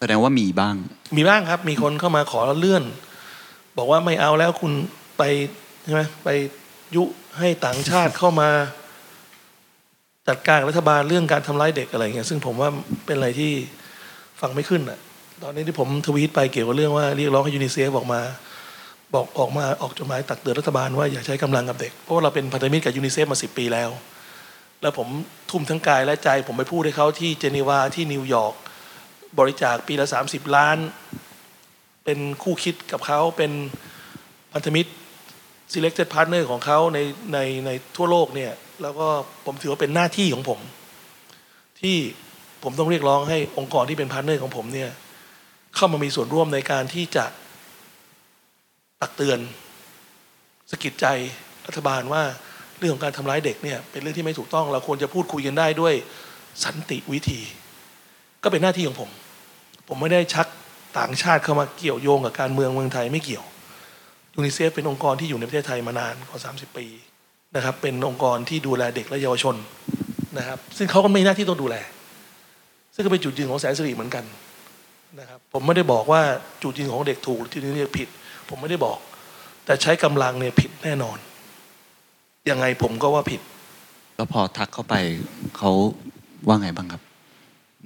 แสดงว่ามีบ้าง มีบ้างครับ มีคนเข้ามาขอเลื่อน บอกว่าไม่เอาแล้วคุณไปใช่ไหมไปยุให้ต่างชาติเข้ามา จัดการรัฐบาลเรื่องการทำร้ายเด็กอะไรเงี้ยซึ่งผมว่าเป็นอะไรที่ฟังไม่ขึ้นอะตอนนี้ที่ผมทวีตไปเกี่ยวกับเรื่องว่าเรียกร้องให้ยูนิเซฟออกมา บอกออกมาออกจดหมายตักเตือนรัฐบาลว่าอย่าใช้กำลังกับเด็ก เพราะว่าเราเป็นพันธมิตรกับยูนิเซฟมาสิปีแล้ว แล้วผมทุ่มทั้งกายและใจ ผมไปพูดให้เขาที่เจนีวาที่นิวยอร์กบริจาคปีละ 30 ล้าน เป็นคู่คิดกับเขาเป็นพันธมิตร selected partner ของเขาในในในทั่วโลกเนี่ย แล้วก็ผมถือว่าเป็นหน้าที่ของผม ที่ผมต้องเรียกร้องให้องค์กรที่เป็น partner ของผมเนี่ยเข้ามามีส่วนร่วมในการที่จะตักเตือนสกิดใจรัฐบาลว่าเรื่องของการทำร้ายเด็กเนี่ยเป็นเรื่องที่ไม่ถูกต้องเราควรจะพูดคุยกันได้ด้วยสันติวิธี ก็เป็นหน้าที่ของผม ผมไม่ได้ชักต่างชาติเข้ามาเกี่ยวโยงกับการเมืองเมืองไทยไม่เกี่ยวยูนิเซฟเป็นองค์กรที่อยู่ในประเทศไทยมานานกว่า 30 ปี นะครับ เป็นองค์กรที่ดูแลเด็กและเยาวชนนะครับ ซึ่งเขาก็มีหน้าที่ต้องดูแล ซึ่งก็เป็นจุดยืนของแสนสิริเหมือนกันนะครับ ผมไม่ได้บอกว่าจุดยืนของเด็กถูกหรือจุดยืนเด็กผิด ผมไม่ได้บอก แต่ใช้กำลังเนี่ยผิดแน่นอน ยังไงผมก็ว่าผิด แล้วพอทักเข้าไปเขาว่าไงบ้างครับ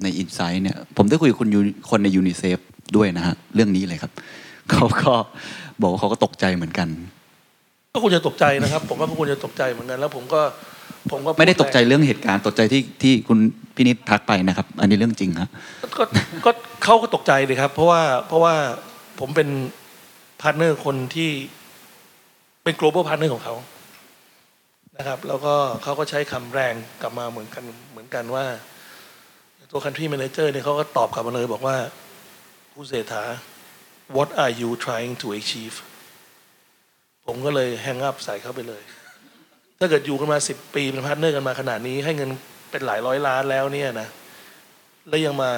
ในอินไซต์เนี่ยผมได้คุยกับคุณยูคนในยูนิเซฟด้วยนะฮะเรื่องนี้เลยครับเขาก็บอกว่าเขาก็ตกใจเหมือนกัน ก็ควรจะตกใจนะครับ ผมว่าก็ควรจะตกใจเหมือนกัน แล้วผมก็ผมก็พูไม่ได้ตกใจเรื่องเหตุการณ์ตกใจที่ที่คุณพินิษทักไปนะครับ อันนี้เรื่องจริงครับก็ก็เขาก็ตกใจเลยครับ เพราะว่าเพราะว่าผมเป็น partner คนที่เป็น global partner ของเขานะครับ แล้วก็เขาก็ใช้คำแรงกลับมาเหมือนกันเหมือนกันว่า ตัว country manager เนี่ยเขาก็ตอบกลับมาเลยบอกว่าคุณเศรษฐา what are you trying to achieve ผมก็เลย hang up ใส่เขาไปเลย ถ้าเกิดอยู่กันมาสิบปีเป็น partner กันมาขนาดนี้ ให้เงินเป็นหลายร้อยล้านแล้วเนี่ยนะ แล้วยังมา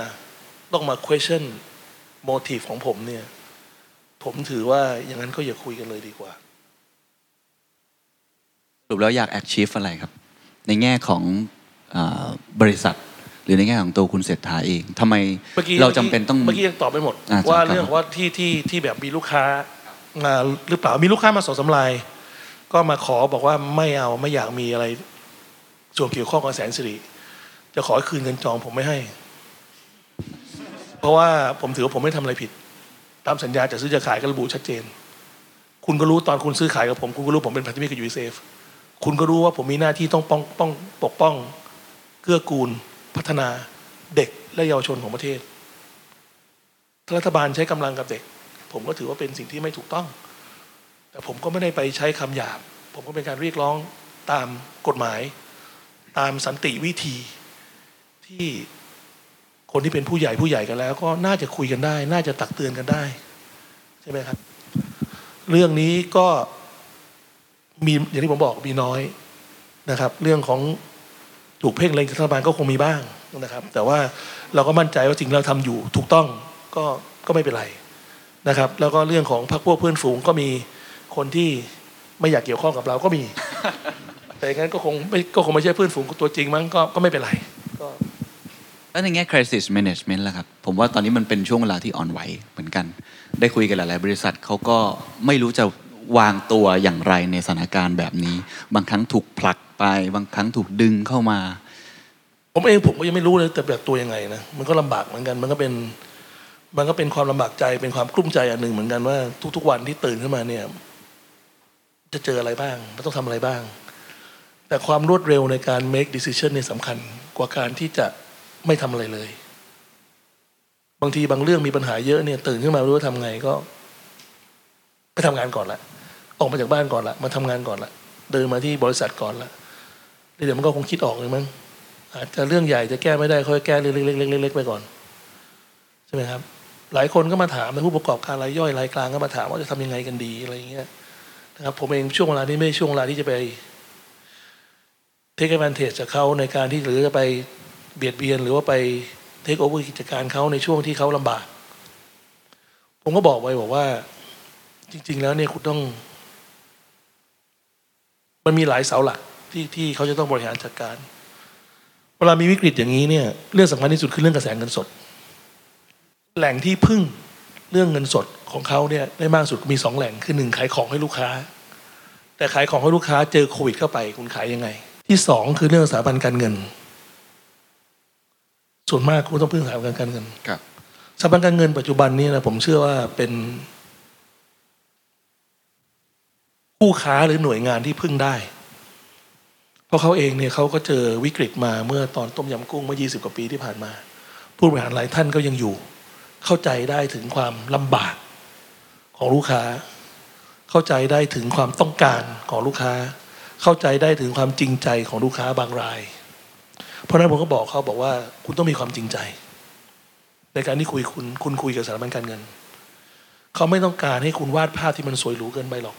ต้องมา question motive ของผมเนี่ย ผมถือว่าอย่างนั้นก็อย่าคุยกันเลยดีกว่าสรุปแล้วอยาก achieve อะไรครับ ในแง่ของอาบริษัท หรือในแง่ของตัวคุณเศรษฐาเองทำไมเมื่อกี้เราจำเป็นต้องเมื่อกี้ยังตอบไม่หมดอ่าว่าครับเรื่องว่าที่ที่ที่แบบมีลูกค้ามา หรือเปล่ามีลูกค้ามาสองสำลาย ก็มาขอบอกว่าไม่เอาไม่อยากมีอะไรส่วนเกี่ยวข้องกับแสนสิริจะขอคืนเงินจองผมไม่ให้ เพราะว่าผมถือว่าผมไม่ทำอะไรผิด ตามสัญญาจะซื้อจะขายก็ระบุชัดเจน คุณก็รู้ตอนคุณซื้อขายกับผม คุณก็รู้ผมเป็นพันธมิตรกับยูเซฟคุณก็รู้ว่าผมมีหน้าที่ต้องป้องป้องปกป้องเกื้อกูลพัฒนาเด็กและเยาวชนของประเทศรัฐบาลใช้กำลังกับเด็ก ผมก็ถือว่าเป็นสิ่งที่ไม่ถูกต้อง แต่ผมก็ไม่ได้ไปใช้คำหยาบ ผมก็เป็นการเรียกร้องตามกฎหมาย ตามสันติวิธีที่คนที่เป็นผู้ใหญ่ผู้ใหญ่กันแล้ว ก็น่าจะคุยกันได้ น่าจะตักเตือนกันได้ ใช่ไหมครับ เรื่องนี้ก็มีอย่างที่ผมบอกมีน้อยนะครับ เรื่องของถูกเพ่งเล็งรัฐบาลก็คงมีบ้างนะครับ แต่ว่าเราก็มั่นใจว่าสิ่งเราทำอยู่ถูกต้องก็ก็ไม่เป็นไร นะครับ แล้วก็เรื่องของพรรคพวกเพื่อนฝูงก็มีคนที่ไม่อยากเกี่ยวข้องกับเราก็มี แต่อย่างนั้นก็คงไม่ก็คงไม่ใช่เพื่อนฝูงตัวจริงมั้งก็ก็ไม่เป็นไรก็แล้วในแง่ crisis management ล่ะครับ ผมว่าตอนนี้มันเป็นช่วงเวลาที่อ่อนไหวเหมือนกัน ได้คุยกันหลาย ๆ บริษัทเขาก็ไม่รู้จะวางตัวอย่างไรในสถานการณ์แบบนี้ บางครั้งถูกผลักไป บางครั้งถูกดึงเข้ามา ผมเองผมก็ยังไม่รู้เลยแต่แบบตัวยังไงนะ มันก็ลำบากเหมือนกัน มันก็เป็น มันก็เป็นความลำบากใจเป็นความกลุ้มใจอันหนึ่งเหมือนกันว่าทุกๆวันที่ตื่นขึ้นมาเนี่ย จะเจออะไรบ้างมันต้องทำอะไรบ้าง แต่ความรวดเร็วในการ make decision เนี่ยสำคัญกว่าการที่จะไม่ทำอะไรเลย บางทีบางเรื่องมีปัญหาเยอะเนี่ย ตื่นขึ้นมาไม่รู้ว่าทำไงก็ ไปทำงานก่อนละออกมาจากบ้านก่อนละมาทำงานก่อนละเดินมาที่บริษัทก่อนละเดี๋ยวมันก็คงคิดออกเลยมั้งอาจจะเรื่องใหญ่จะแก้ไม่ได้ค่อยแก้เรื่องเล็กๆเล็กๆไปก่อนใช่ไหมครับ หลายคนก็มาถามในผู้ประกอบการรายย่อยรายกลางก็มาถามว่าจะทำยังไงกันดีอะไรอย่างเงี้ยนะครับผมเองช่วงเวลานี้ไม่ช่วงเวลาที่จะไปเทค a d v a n t a g e จากเขาในการที่หรือจะไปเบียดเบียน หรือว่าไปเทคโอเวอร์กิจการเขาในช่วงที่เขาลำบาก ผมก็บอกไว้บอกว่า จริง ๆ แล้วเนี่ยคุณต้อง มันมีหลายเสาหลักที่ที่เขาจะต้องบริหารจัดการ เวลามีวิกฤตอย่างนี้เนี่ย เรื่องสำคัญที่สุดคือเรื่องกระแสเงินสด แหล่งที่พึ่งเรื่องเงินสดของเขาเนี่ยได้มากสุดมีสองแหล่งคือหนึ่งขายของให้ลูกค้า แต่ขายของให้ลูกค้าเจอโควิดเข้าไปคุณขายยังไง ที่สองคือเรื่องสถาบันการเงิน ส่วนมากคุณต้องพึ่งสถาบันการเงินครับสถาบันการเงินปัจจุบันนี้นะผมเชื่อว่าเป็น ผู้ค้าหรือหน่วยงานที่พึ่งได้ เพราะเขาเองเนี่ยเขาก็เจอวิกฤตมาเมื่อตอนต้มยำกุ้งเมื่อ 20 กว่าปีที่ผ่านมา ผู้บริหารหลายท่านก็ยังอยู่ เข้าใจได้ถึงความลำบากของลูกค้า เข้าใจได้ถึงความต้องการของลูกค้า เข้าใจได้ถึงความจริงใจของลูกค้าบางราย เพราะนั้นผมก็บอกเขาบอกว่าคุณต้องมีความจริงใจ ในการที่คุยคุณคุณคุยกับสถาบันการเงิน เขาไม่ต้องการให้คุณวาดภาพที่มันสวยหรูเกินไปหรอก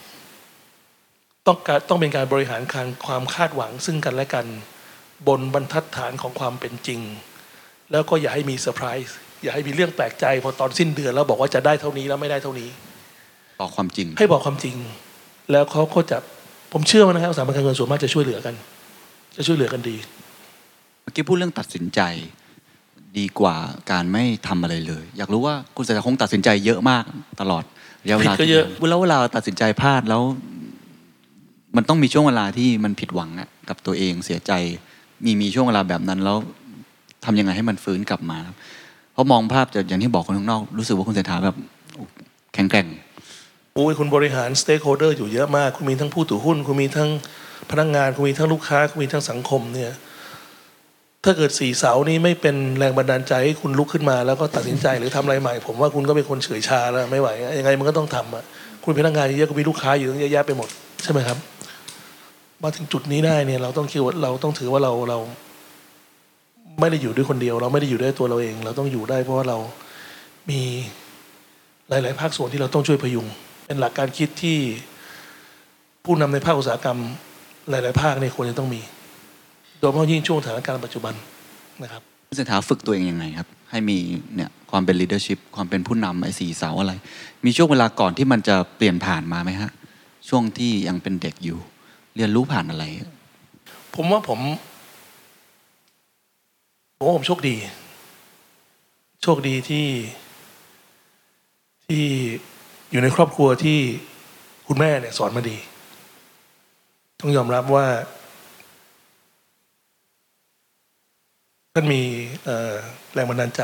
ต้องการต้องเป็นการบริหารการความคาดหวังซึ่งกันและกัน บนบรรทัดฐานของความเป็นจริง แล้วก็อย่าให้มีเซอร์ไพรส์ อย่าให้มีเรื่องแปลกใจพอตอนสิ้นเดือนแล้วบอกว่าจะได้เท่านี้แล้วไม่ได้เท่านี้ บอกความจริง ให้บอกความจริง แล้วเขาก็จะผมเชื่อว่านะครับสถาบันการเงินส่วนมากจะช่วยเหลือกัน จะช่วยเหลือกันดี เมื่อกี้พูดเรื่องตัดสินใจดีกว่าการไม่ทำอะไรเลย อยากรู้ว่าคุณเศรษฐาคงตัดสินใจเยอะมากตลอดระยะเวลาผิดก็เยอะที่แล้วเวลาตัดสินใจพลาดแล้ว มันต้องมีช่วงเวลาที่มันผิดหวังอะกับตัวเองเสียใจ มีมีช่วงเวลาแบบนั้นแล้วทำยังไงให้มันฟื้นกลับมาครับ เพราะมองภาพจากอย่างที่บอกคนข้างนอก รู้สึกว่าคุณเศรษฐาแบบแข็งแกร่งโอ้ยคุณบริหาร stakeholder อยู่เยอะมาก คุณมีทั้งผู้ถือหุ้น คุณมีทั้งพนักงาน คุณมีทั้งลูกค้า คุณมีทั้งสังคมเนี่ย ถ้าเกิดสี่เสานี้ไม่เป็นแรงบันดาลใจให้คุณลุกขึ้นมา แล้วก็ตัดสินใจหรือทำอะไรใหม่ ผมว่าคุณก็เป็นคนเฉื่อยชาแล้วไม่ไหวยังไงมันก็ต้องทำอะคุณพนักงานเยอะคุณมีลูกค้าอยู่ตั้งเยอะแยะไปหมดใช่ไหมครับ มาถึงจุดนี้ได้เนี่ยเราต้องคิดว่าเราต้องถือว่าเราเรา ไม่ได้อยู่ด้วยคนเดียว เราไม่ได้อยู่ด้วยตัวเราเอง เราต้องอยู่ได้เพราะว่าเรามีหลาย ๆ ภาคส่วนที่เราต้องช่วยพยุง เป็นหลักการคิดที่ผู้นำในภาคอุตสาหกรรมหลาย ๆ ภาคเนี่ยควรจะต้องมี โดยเฉพาะยิ่งช่วงสถานการณ์ปัจจุบันนะครับคุณเศรษฐาฝึกตัวเองยังไงครับ ให้มีเนี่ยความเป็น leadership ความเป็นผู้นำไอ้สี่เสาอะไร มีช่วงเวลาก่อนที่มันจะเปลี่ยนผ่านมาไหมฮะ ช่วงที่ยังเป็นเด็กอยู่ เรียนรู้ผ่านอะไร ผมว่าผม ผมว่าผมโชคดี โชคดีที่ที่อยู่ในครอบครัวที่คุณแม่เนี่ยสอนมาดี ต้องยอมรับว่าท่านมีแรงบันดาลใจ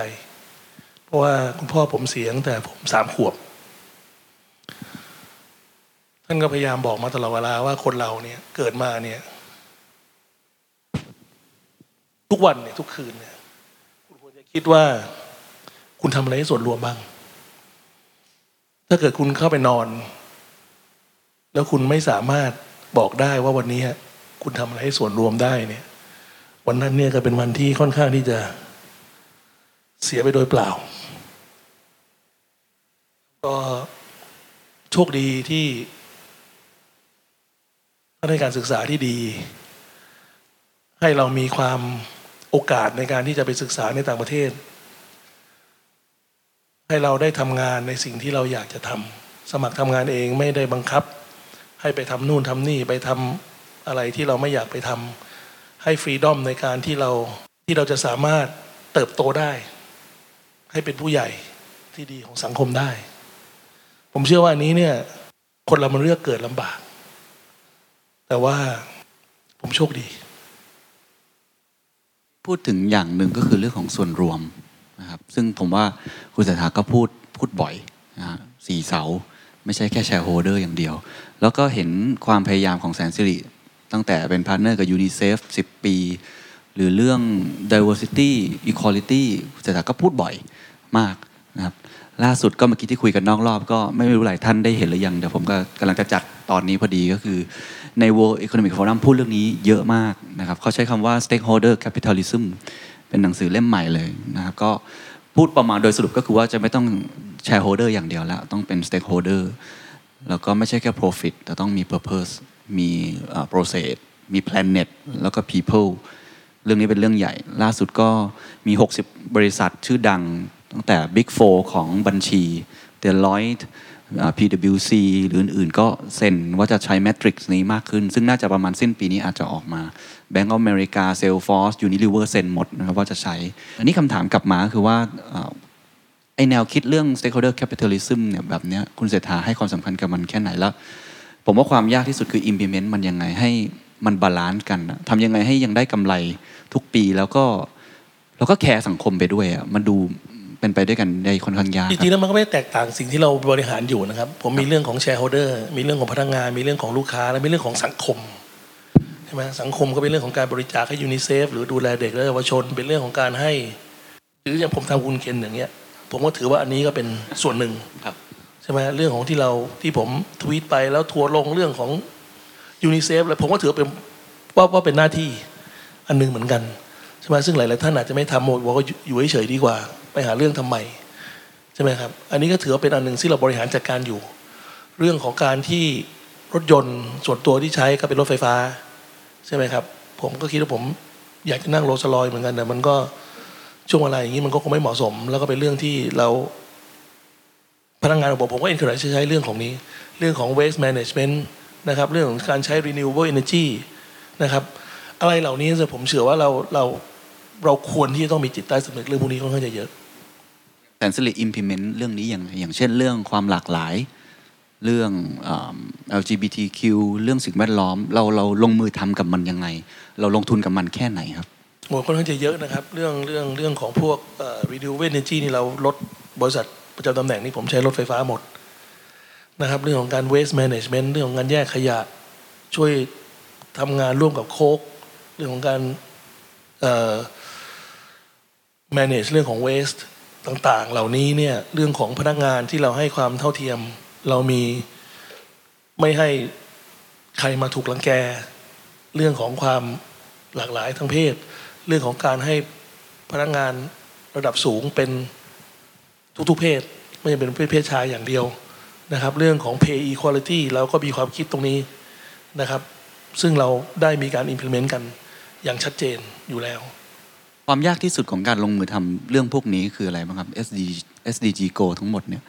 เพราะว่าคุณพ่อผมเสียตั้งแต่ผมสามขวบ ท่านก็พยายามบอกมาตลอดเวลาว่าคนเราเนี่ยเกิดมาเนี่ย ทุกวันเนี่ยทุกคืนเนี่ยคุณควรจะคิดว่า คุณทำอะไรให้ส่วนรวมบ้าง ถ้าเกิดคุณเข้าไปนอน แล้วคุณไม่สามารถบอกได้ว่าวันนี้คุณทำอะไรให้ส่วนรวมได้เนี่ย วันนั้นเนี่ยก็เป็นวันที่ค่อนข้างที่จะเสียไปโดยเปล่า ก็โชคดีที่ท่านให้การศึกษาที่ดี ให้เรามีความ โอกาสในการที่จะไปศึกษาในต่างประเทศ ให้เราได้ทำงานในสิ่งที่เราอยากจะทำสมัครทำงานเองไม่ได้บังคับ ให้ไปทำนู่นทำนี่ไปทำอะไรที่เราไม่อยากไปทำให้ฟรีดอมในการที่เราที่เราจะสามารถเติบโตได้ ให้เป็นผู้ใหญ่ที่ดีของสังคมได้ ผมเชื่อว่าอันนี้เนี่ยคนเรามันเลือกเกิดลำบาก แต่ว่าผมโชคดี พูดถึงอย่างหนึ่งก็คือเรื่องของส่วนรวมนะครับซึ่งผมว่าคุณเศรษฐาก็พูดพูดบ่อยนะฮะสี่เสา ไม่ใช่แค่ shareholder อย่างเดียว แล้วก็เห็นความพยายามของแสนสิริตั้งแต่เป็น partner กับยูนิเซฟ10 ปี หรือเรื่อง diversity equality คุณเศรษฐาก็พูดบ่อยมากนะครับล่าสุดก็เมื่อกี้ที่คุยกันนอกรอบ ก็ไม่รู้หลายท่านได้เห็นหรือยังเดี๋ยวผมก็กำลังจะจัดตอนนี้พอดีก็คือ ใน World Economic Forum พูดเรื่องนี้เยอะมากนะครับเขาใช้คำว่า stakeholder capitalism เป็นหนังสือเล่มใหม่เลยนะครับก็พูดประมาณโดยสรุปก็คือว่าจะไม่ต้อง shareholder อย่างเดียวแล้ว ต้องเป็น stakeholder แล้วก็ไม่ใช่แค่ profit แต่ต้องมี purpose มี process มี planet แล้วก็ people เรื่องนี้เป็นเรื่องใหญ่ ล่าสุดก็มี 60 บริษัทชื่อดังตั้งแต่ Big Four ของบัญชี Deloitte อ่า PwC หรืออื่นๆ ก็เซ็นว่าจะใช้ Matrix นี้มากขึ้น ซึ่งน่าจะประมาณสิ้นปีนี้อาจจะออกมา Bank of America Salesforce Unilever เซ็นหมดนะครับว่าจะใช้ อันนี้คำถามกลับมาคือว่าอไอแนวคิดเรื่อง stakeholder capitalism เนี่ยแบบเนี้ยคุณเศรษฐาให้ความสำคัญกับมันแค่ไหนแล้ว ผมว่าความยากที่สุดคือ implement มันยังไงให้มัน balance กันทำยังไงให้ยังได้กำไรทุกปีแล้วก็แล้วก็แคร์สังคมไปด้วยอะมันดู เป็นไปด้วยกันได้ค่อนข้างยากจริงๆแล้วมันก็ไม่แตกต่างสิ่งที่เราบริหารอยู่นะครับ ผมมีเรื่องของ shareholder มีเรื่องของพนักงาน มีเรื่องของลูกค้า และมีเรื่องของสังคมใช่ไหมสังคมก็เป็นเรื่องของการบริจาคให้ยูนิเซฟหรือดูแลเด็กและเยาวชน เป็นเรื่องของการให้หรืออย่างผมทำคุณเคนอย่างเงี้ย ผมก็ถือว่าอันนี้ก็เป็นส่วนหนึ่งครับใช่ไหมเรื่องของที่เราที่ผมทวีตไปแล้วทัวร์ลงเรื่องของยูนิเซฟแล้วผมก็ถือว่าเป็นว่าว่าเป็นหน้าที่อันหนึงเหมือนกันใช่ไหมซึ่งหลาย ๆ ท่านอาจจะไม่ทำบอกว่าอยู่เฉยๆดีกว่า ไปหาเรื่องทำไมใช่ไหมครับ อันนี้ก็ถือว่าเป็นอันหนึ่งที่เราบริหารจัดการอยู่ เรื่องของการที่รถยนต์ส่วนตัวที่ใช้ก็เป็นรถไฟฟ้า ใช่ไหมครับ ผมก็คิดว่าผมอยากจะนั่งโรลส์รอยซ์เหมือนกันแต่มันก็ช่วงเวลาอย่างนี้มันก็คงไม่เหมาะสม แล้วก็เป็นเรื่องที่เราพนักงานของผมผมก็ encourage ใช้เรื่องของนี้ เรื่องของ waste management นะครับเรื่องของการใช้ renewable energy นะครับอะไรเหล่านี้ผมเชื่อว่าเราเราเราควรที่จะต้องมีจิตใต้สำนึกเรื่องพวกนี้ค่อนข้างจะเยอะ แสนสิริ implement เรื่องนี้อย่างไรอย่างเช่นเรื่องความหลากหลาย เรื่องอ LGBTQ เรื่องสิ่งแวดล้อม เราเราลงมือทำกับมันยังไง เราลงทุนกับมันแค่ไหนครับโอ้ค่อนข้างจะเยอะนะครับ เรื่องเรื่องเรื่องของพวกเอ่อ renewable energy นี่เราลดบริษัทประจำตำแหน่งนี่ผมใช้รถไฟฟ้าหมดนะครับ เรื่องของการ waste management เรื่องของการแยกขยะ ช่วยทำงานร่วมกับโคกเรื่องของการ manage เรื่องของ waste ต่างๆ เหล่านี้เนี่ยเรื่องของพนักงานที่เราให้ความเท่าเทียม เรามีไม่ให้ใครมาถูกลังแก เรื่องของความหลากหลายทางเพศ เรื่องของการให้พนักงานระดับสูงเป็นทุกๆเพศ ไม่ใช่เป็นเพศชายอย่างเดียวนะครับ เรื่องของ pay equality เราก็มีความคิดตรงนี้นะครับ ซึ่งเราได้มีการ implement กันอย่างชัดเจนอยู่แล้ว ความยากที่สุดของการลงมือทำเรื่องพวกนี้คืออะไรบ้างครับ SD SDG Goal ทั้งหมดเนี่ย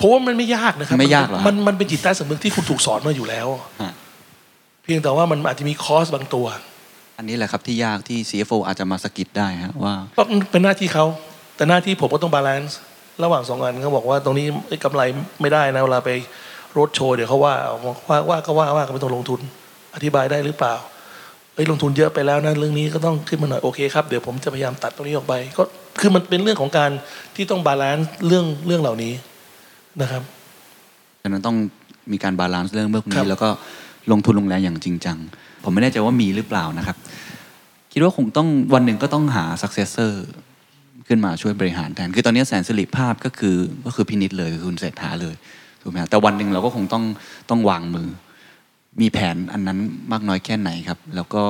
ผมว่ามันไม่ยากนะครับไม่ยากเหรอมันมันเป็นจิตใต้สำนึกที่คุณถูกสอนมาอยู่แล้วฮะเพียงแต่ว่ามันอาจจะมี cost บางตัว อันนี้แหละครับที่ยากที่ CFO อาจจะมาสะกิดได้ฮะว่าก็เป็นหน้าที่เขาแต่หน้าที่ผมก็ต้อง balance ระหว่างสองอันเขาบอกว่าตรงนี้เอ้ยกำไรไม่ได้นะเวลาไปรถโชว์เดี๋ยวเขาว่าเอาว่าว่าก็ว่าว่าก็ไม่ต้องลงทุน อธิบายได้หรือเปล่า เอ้ยลงทุนเยอะไปแล้วนะเรื่องนี้ก็ต้องขึ้นมาหน่อยโอเคครับเดี๋ยวผมจะพยายามตัดตรงนี้ออกไป ก็คือมันเป็นเรื่องของการที่ต้อง balance เรื่องเรื่องเหล่านี้นะครับฉะนั้นต้องมีการ balance เรื่องพวกนี้ครับแล้วก็ลงทุนลงแรงอย่างจริงจัง ผมไม่แน่ใจว่ามีหรือเปล่านะครับ คิดว่าคงต้องวันหนึ่งก็ต้องหา successor ขึ้นมาช่วยบริหารแทน คือตอนนี้แสนสิริภาพก็คือก็คือพินิษเลยคือคุณเศรษฐาเลยถูกไหมฮะแต่วันหนึ่งเราก็คงต้องต้องวางมือ มีแผนอันนั้นมากน้อยแค่ไหนครับ แล้วก็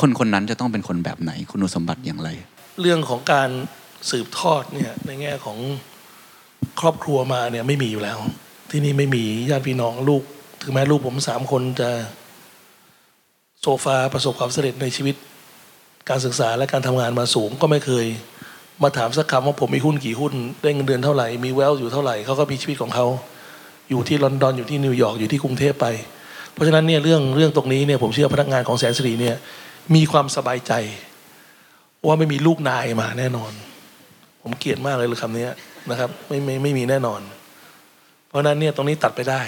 คนคนนั้นจะต้องเป็นคนแบบไหน คุณสมบัติอย่างไร เรื่องของการสืบทอดเนี่ยในแง่ของครอบครัวมาเนี่ยไม่มีอยู่แล้ว ที่นี่ไม่มีญาติพี่น้องลูก ถึงแม้ลูกผมสามคนจะโซฟาประสบความสำเร็จในชีวิต การศึกษาและการทำงานมาสูงก็ไม่เคย มาถามสักคำว่าผมมีหุ้นกี่หุ้นได้เงินเดือนเท่าไหร่มีแวลอยู่เท่าไหร่เขาก็มีชีวิตของเขา อยู่ที่ลอนดอนอยู่ที่นิวยอร์กอยู่ที่กรุงเทพไป เพราะฉะนั้นเนี่ยเรื่องเรื่องตรงนี้เนี่ยผมเชื่อพนักงานของแสนสิริเนี่ยมีความสบายใจ ว่าไม่มีลูกนายมาแน่นอน ผมเกลียดมากเลยคำนี้นะครับไม่ไม่ไม่มีแน่นอน เพราะฉะนั้นเนี่ยตรงนี้ตัดไปได้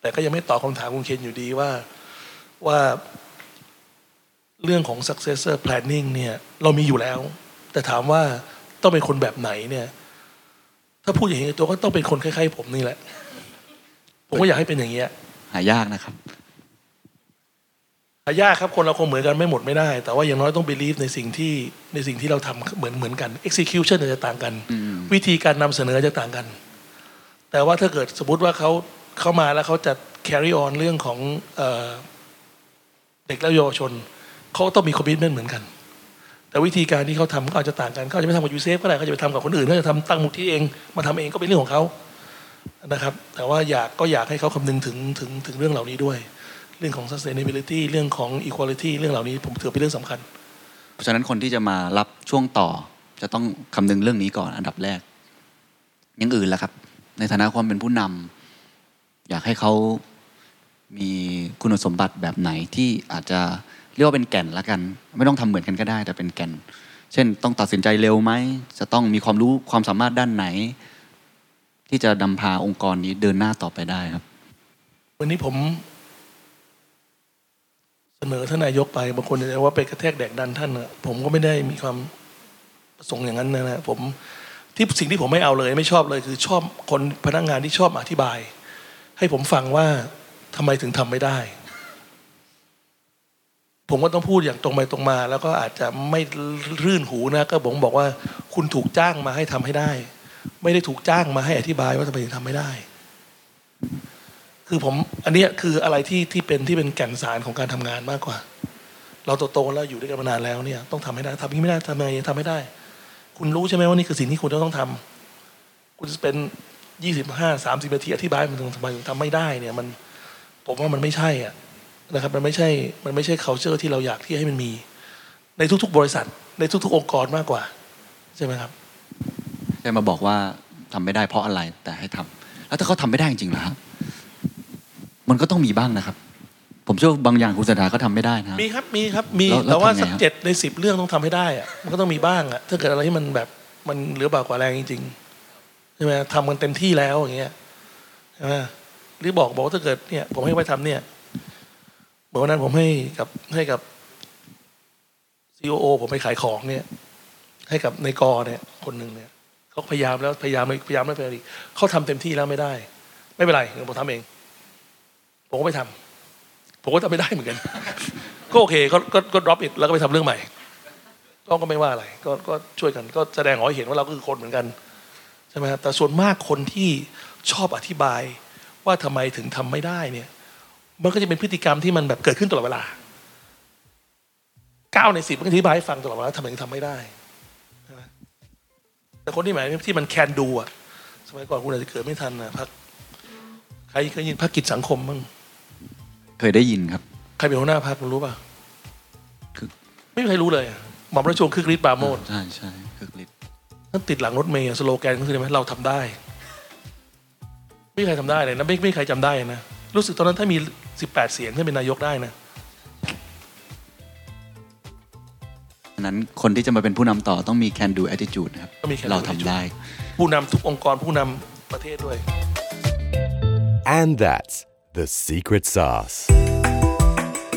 แต่ก็ยังไม่ตอบคำถามคุณเคนอยู่ดีว่าว่าเรื่องของ successor planning เนี่ยเรามีอยู่แล้ว แต่ถามว่าต้องเป็นคนแบบไหนเนี่ย ถ้าพูดอย่างนี้ตัวก็ต้องเป็นคนคล้ายๆผมนี่แหละ ผมก็อยากให้เป็นอย่างเงี้ยหายากนะครับ หายากครับคนเราคงเหมือนกันไม่หมดไม่ได้ แต่ว่าอย่างน้อยต้อง believe ในสิ่งที่ในสิ่งที่เราทำเหมือนเหมือนกัน execution อาจจะต่างกันอืมวิธีการนำเสนอจะต่างกัน แต่ว่าถ้าเกิดสมมติว่าเขาเข้ามาแล้วเขาจะ carry on เรื่องของเอ่อเด็กและเยาวชนเขาต้องมี commitment เหมือนกัน แต่วิธีการที่เขาทำก็อาจจะต่างกันเขาอาจจะไม่ทำกับยูเซฟก็ได้เขาจะไปทำกับคนอื่นเขาจะทำตั้งมูลที่เอง มาทำเองก็เป็นเรื่องของเขานะครับ แต่ว่าอยากก็อยากให้เขาคำนึงถึงถึงถึงเรื่องเหล่านี้ด้วย เรื่องของ sustainability เรื่องของ equality เรื่องเหล่านี้ผมถือเป็นเรื่องสำคัญ เพราะฉะนั้นคนที่จะมารับช่วงต่อ จะต้องคำนึงเรื่องนี้ก่อนอันดับแรกอยังอื่นแล้วครับ ในฐานะความเป็นผู้นำอยากให้เขามีคุณสมบัติแบบไหนที่อาจจะ เรียกว่าเป็นแก่นละกัน ไม่ต้องทำเหมือนกันก็ได้ แต่เป็นแก่น เช่น ต้องตัดสินใจเร็วไหมจะต้องมีความรู้ความสามารถด้านไหน ที่จะนำพาองค์กรนี้เดินหน้าต่อไปได้ครับ วันนี้ผม เสนอท่านนายกไปบางคนจะว่าไปกระแทกแดกดันท่านนะผมก็ไม่ได้มีความประสงค์อย่างนั้นนะนะผมที่สิ่งที่ผมไม่เอาเลยไม่ชอบเลยคือชอบคนพนักงานที่ชอบอธิบาย ให้ผมฟังว่าทำไมถึงทำไม่ได้ ผมก็ต้องพูดอย่างตรงไปตรงมา แล้วก็อาจจะไม่รื่นหูนะ ก็ผมบอกว่าคุณถูกจ้างมาให้ทำให้ได้ ไม่ได้ถูกจ้างมาให้อธิบายว่าทำไมถึงทำไม่ได้ คือผมอันนี้คืออะไรที่ที่เป็นที่เป็นแก่นสารของการทำงานมากกว่า เราโตๆแล้วอยู่ด้วยกันมานานแล้วเนี่ย ต้องทำให้ได้ทำย่างนี้ไม่ได้ทำไงทำไม่ได้ คุณรู้ใช่ไหมว่านี่คือสิ่งที่คุณจะต้องทำคุณจะเป็นยี่สิบห้าสามสิบนาทีอธิบายมันทำไมถึงทำไม่ได้เนี่ย มัน ผมว่ามันไม่ใช่อะ นะครับมันไม่ใช่มันไม่ใช่ culture ที่เราอยากที่ให้มันมี ในทุก ๆ บริษัท ในทุก ๆ องค์กรมากกว่า ใช่ไหมครับแค่มาบอกว่าทำไม่ได้เพราะอะไรแต่ให้ทำแล้วถ้าเขาทำไม่ได้จริงๆล่ะครับมันก็ต้องมีบ้างนะครับ ผมเชื่อว่าบางอย่างคุณสถาก็ทำไม่ได้นะมีครับมีครับมีแล้วแล้วแต่ว่าทำไงสักครับเจ็ดในสิบเรื่องต้องทำให้ได้อะมันก็ต้องมีบ้างอะถ้าเกิดอะไรที่มันแบบมันเหลือเบากว่าแรงจริงๆใช่ไหมทำกันเต็มที่แล้วอย่างเงี้ยใช่ไหมหรือบอกบอกว่าถ้าเกิดเนี่ยผมให้ไปทำเนี่ย เหมือนวันนั้นผมให้กับให้กับซีโอผมไปขายของเนี่ย ให้กับในกอเนี่ยคนหนึ่งเนี่ยเขาพยายามแล้วพยายามพยายามไม่เป็นไรอีกเขาทำเต็มที่แล้วไม่ได้ ไม่เป็นไรผมทำเอง ผมก็ไปทำผมก็ทำไม่ได้เหมือนกัน ก็โอเคก็ก็ก็ drop it แล้วก็ไปทำเรื่องใหม่ก็ก็ไม่ว่าอะไรก็ก็ช่วยกัน ก็แสดงออกให้เห็นว่าเราก็คือคนเหมือนกันใช่ไหมครับแต่ส่วนมากคนที่ชอบอธิบายว่าทำไมถึงทำไม่ได้เนี่ย มันก็จะเป็นพฤติกรรมที่มันแบบเกิดขึ้นตลอดเวลาเก้าในสิบมันก็อธิบายให้ฟังตลอดเวลาทำไมถึงทำไม่ได้ใช่ไหมแต่คนที่หมายที่มันแคนดูอะสมัยก่อนคุณอาจจะเกิดไม่ทันนะพักใครเคยยินพักกิจสังคมบ้างเคยได้ยินครับ ใครเป็นหัวหน้าพักคุณรู้ป่ะคือไม่มีใครรู้เลยอะหม่อมราชวงศ์คึกฤทธิ์ปราโมดใช่ใช่คือฤทธิ์ท่านติดหลังรถเมย์อะสโลแกนก็คืออะไรไหมเราทำได้ ไม่มีใครทำได้เลยนะไม่ไม่มีใครจำได้นะรู้สึกตอนนั้นถ้ามี สิบแปดเสียงท่านเป็นนายกได้นะฉะนั้นคนที่จะมาเป็นผู้นำต่อต้องมี can do attitude นะครับต้องมี can do เราทำได้ ผู้นำทุกองค์กรผู้นำประเทศด้วย And that's the secret sauce.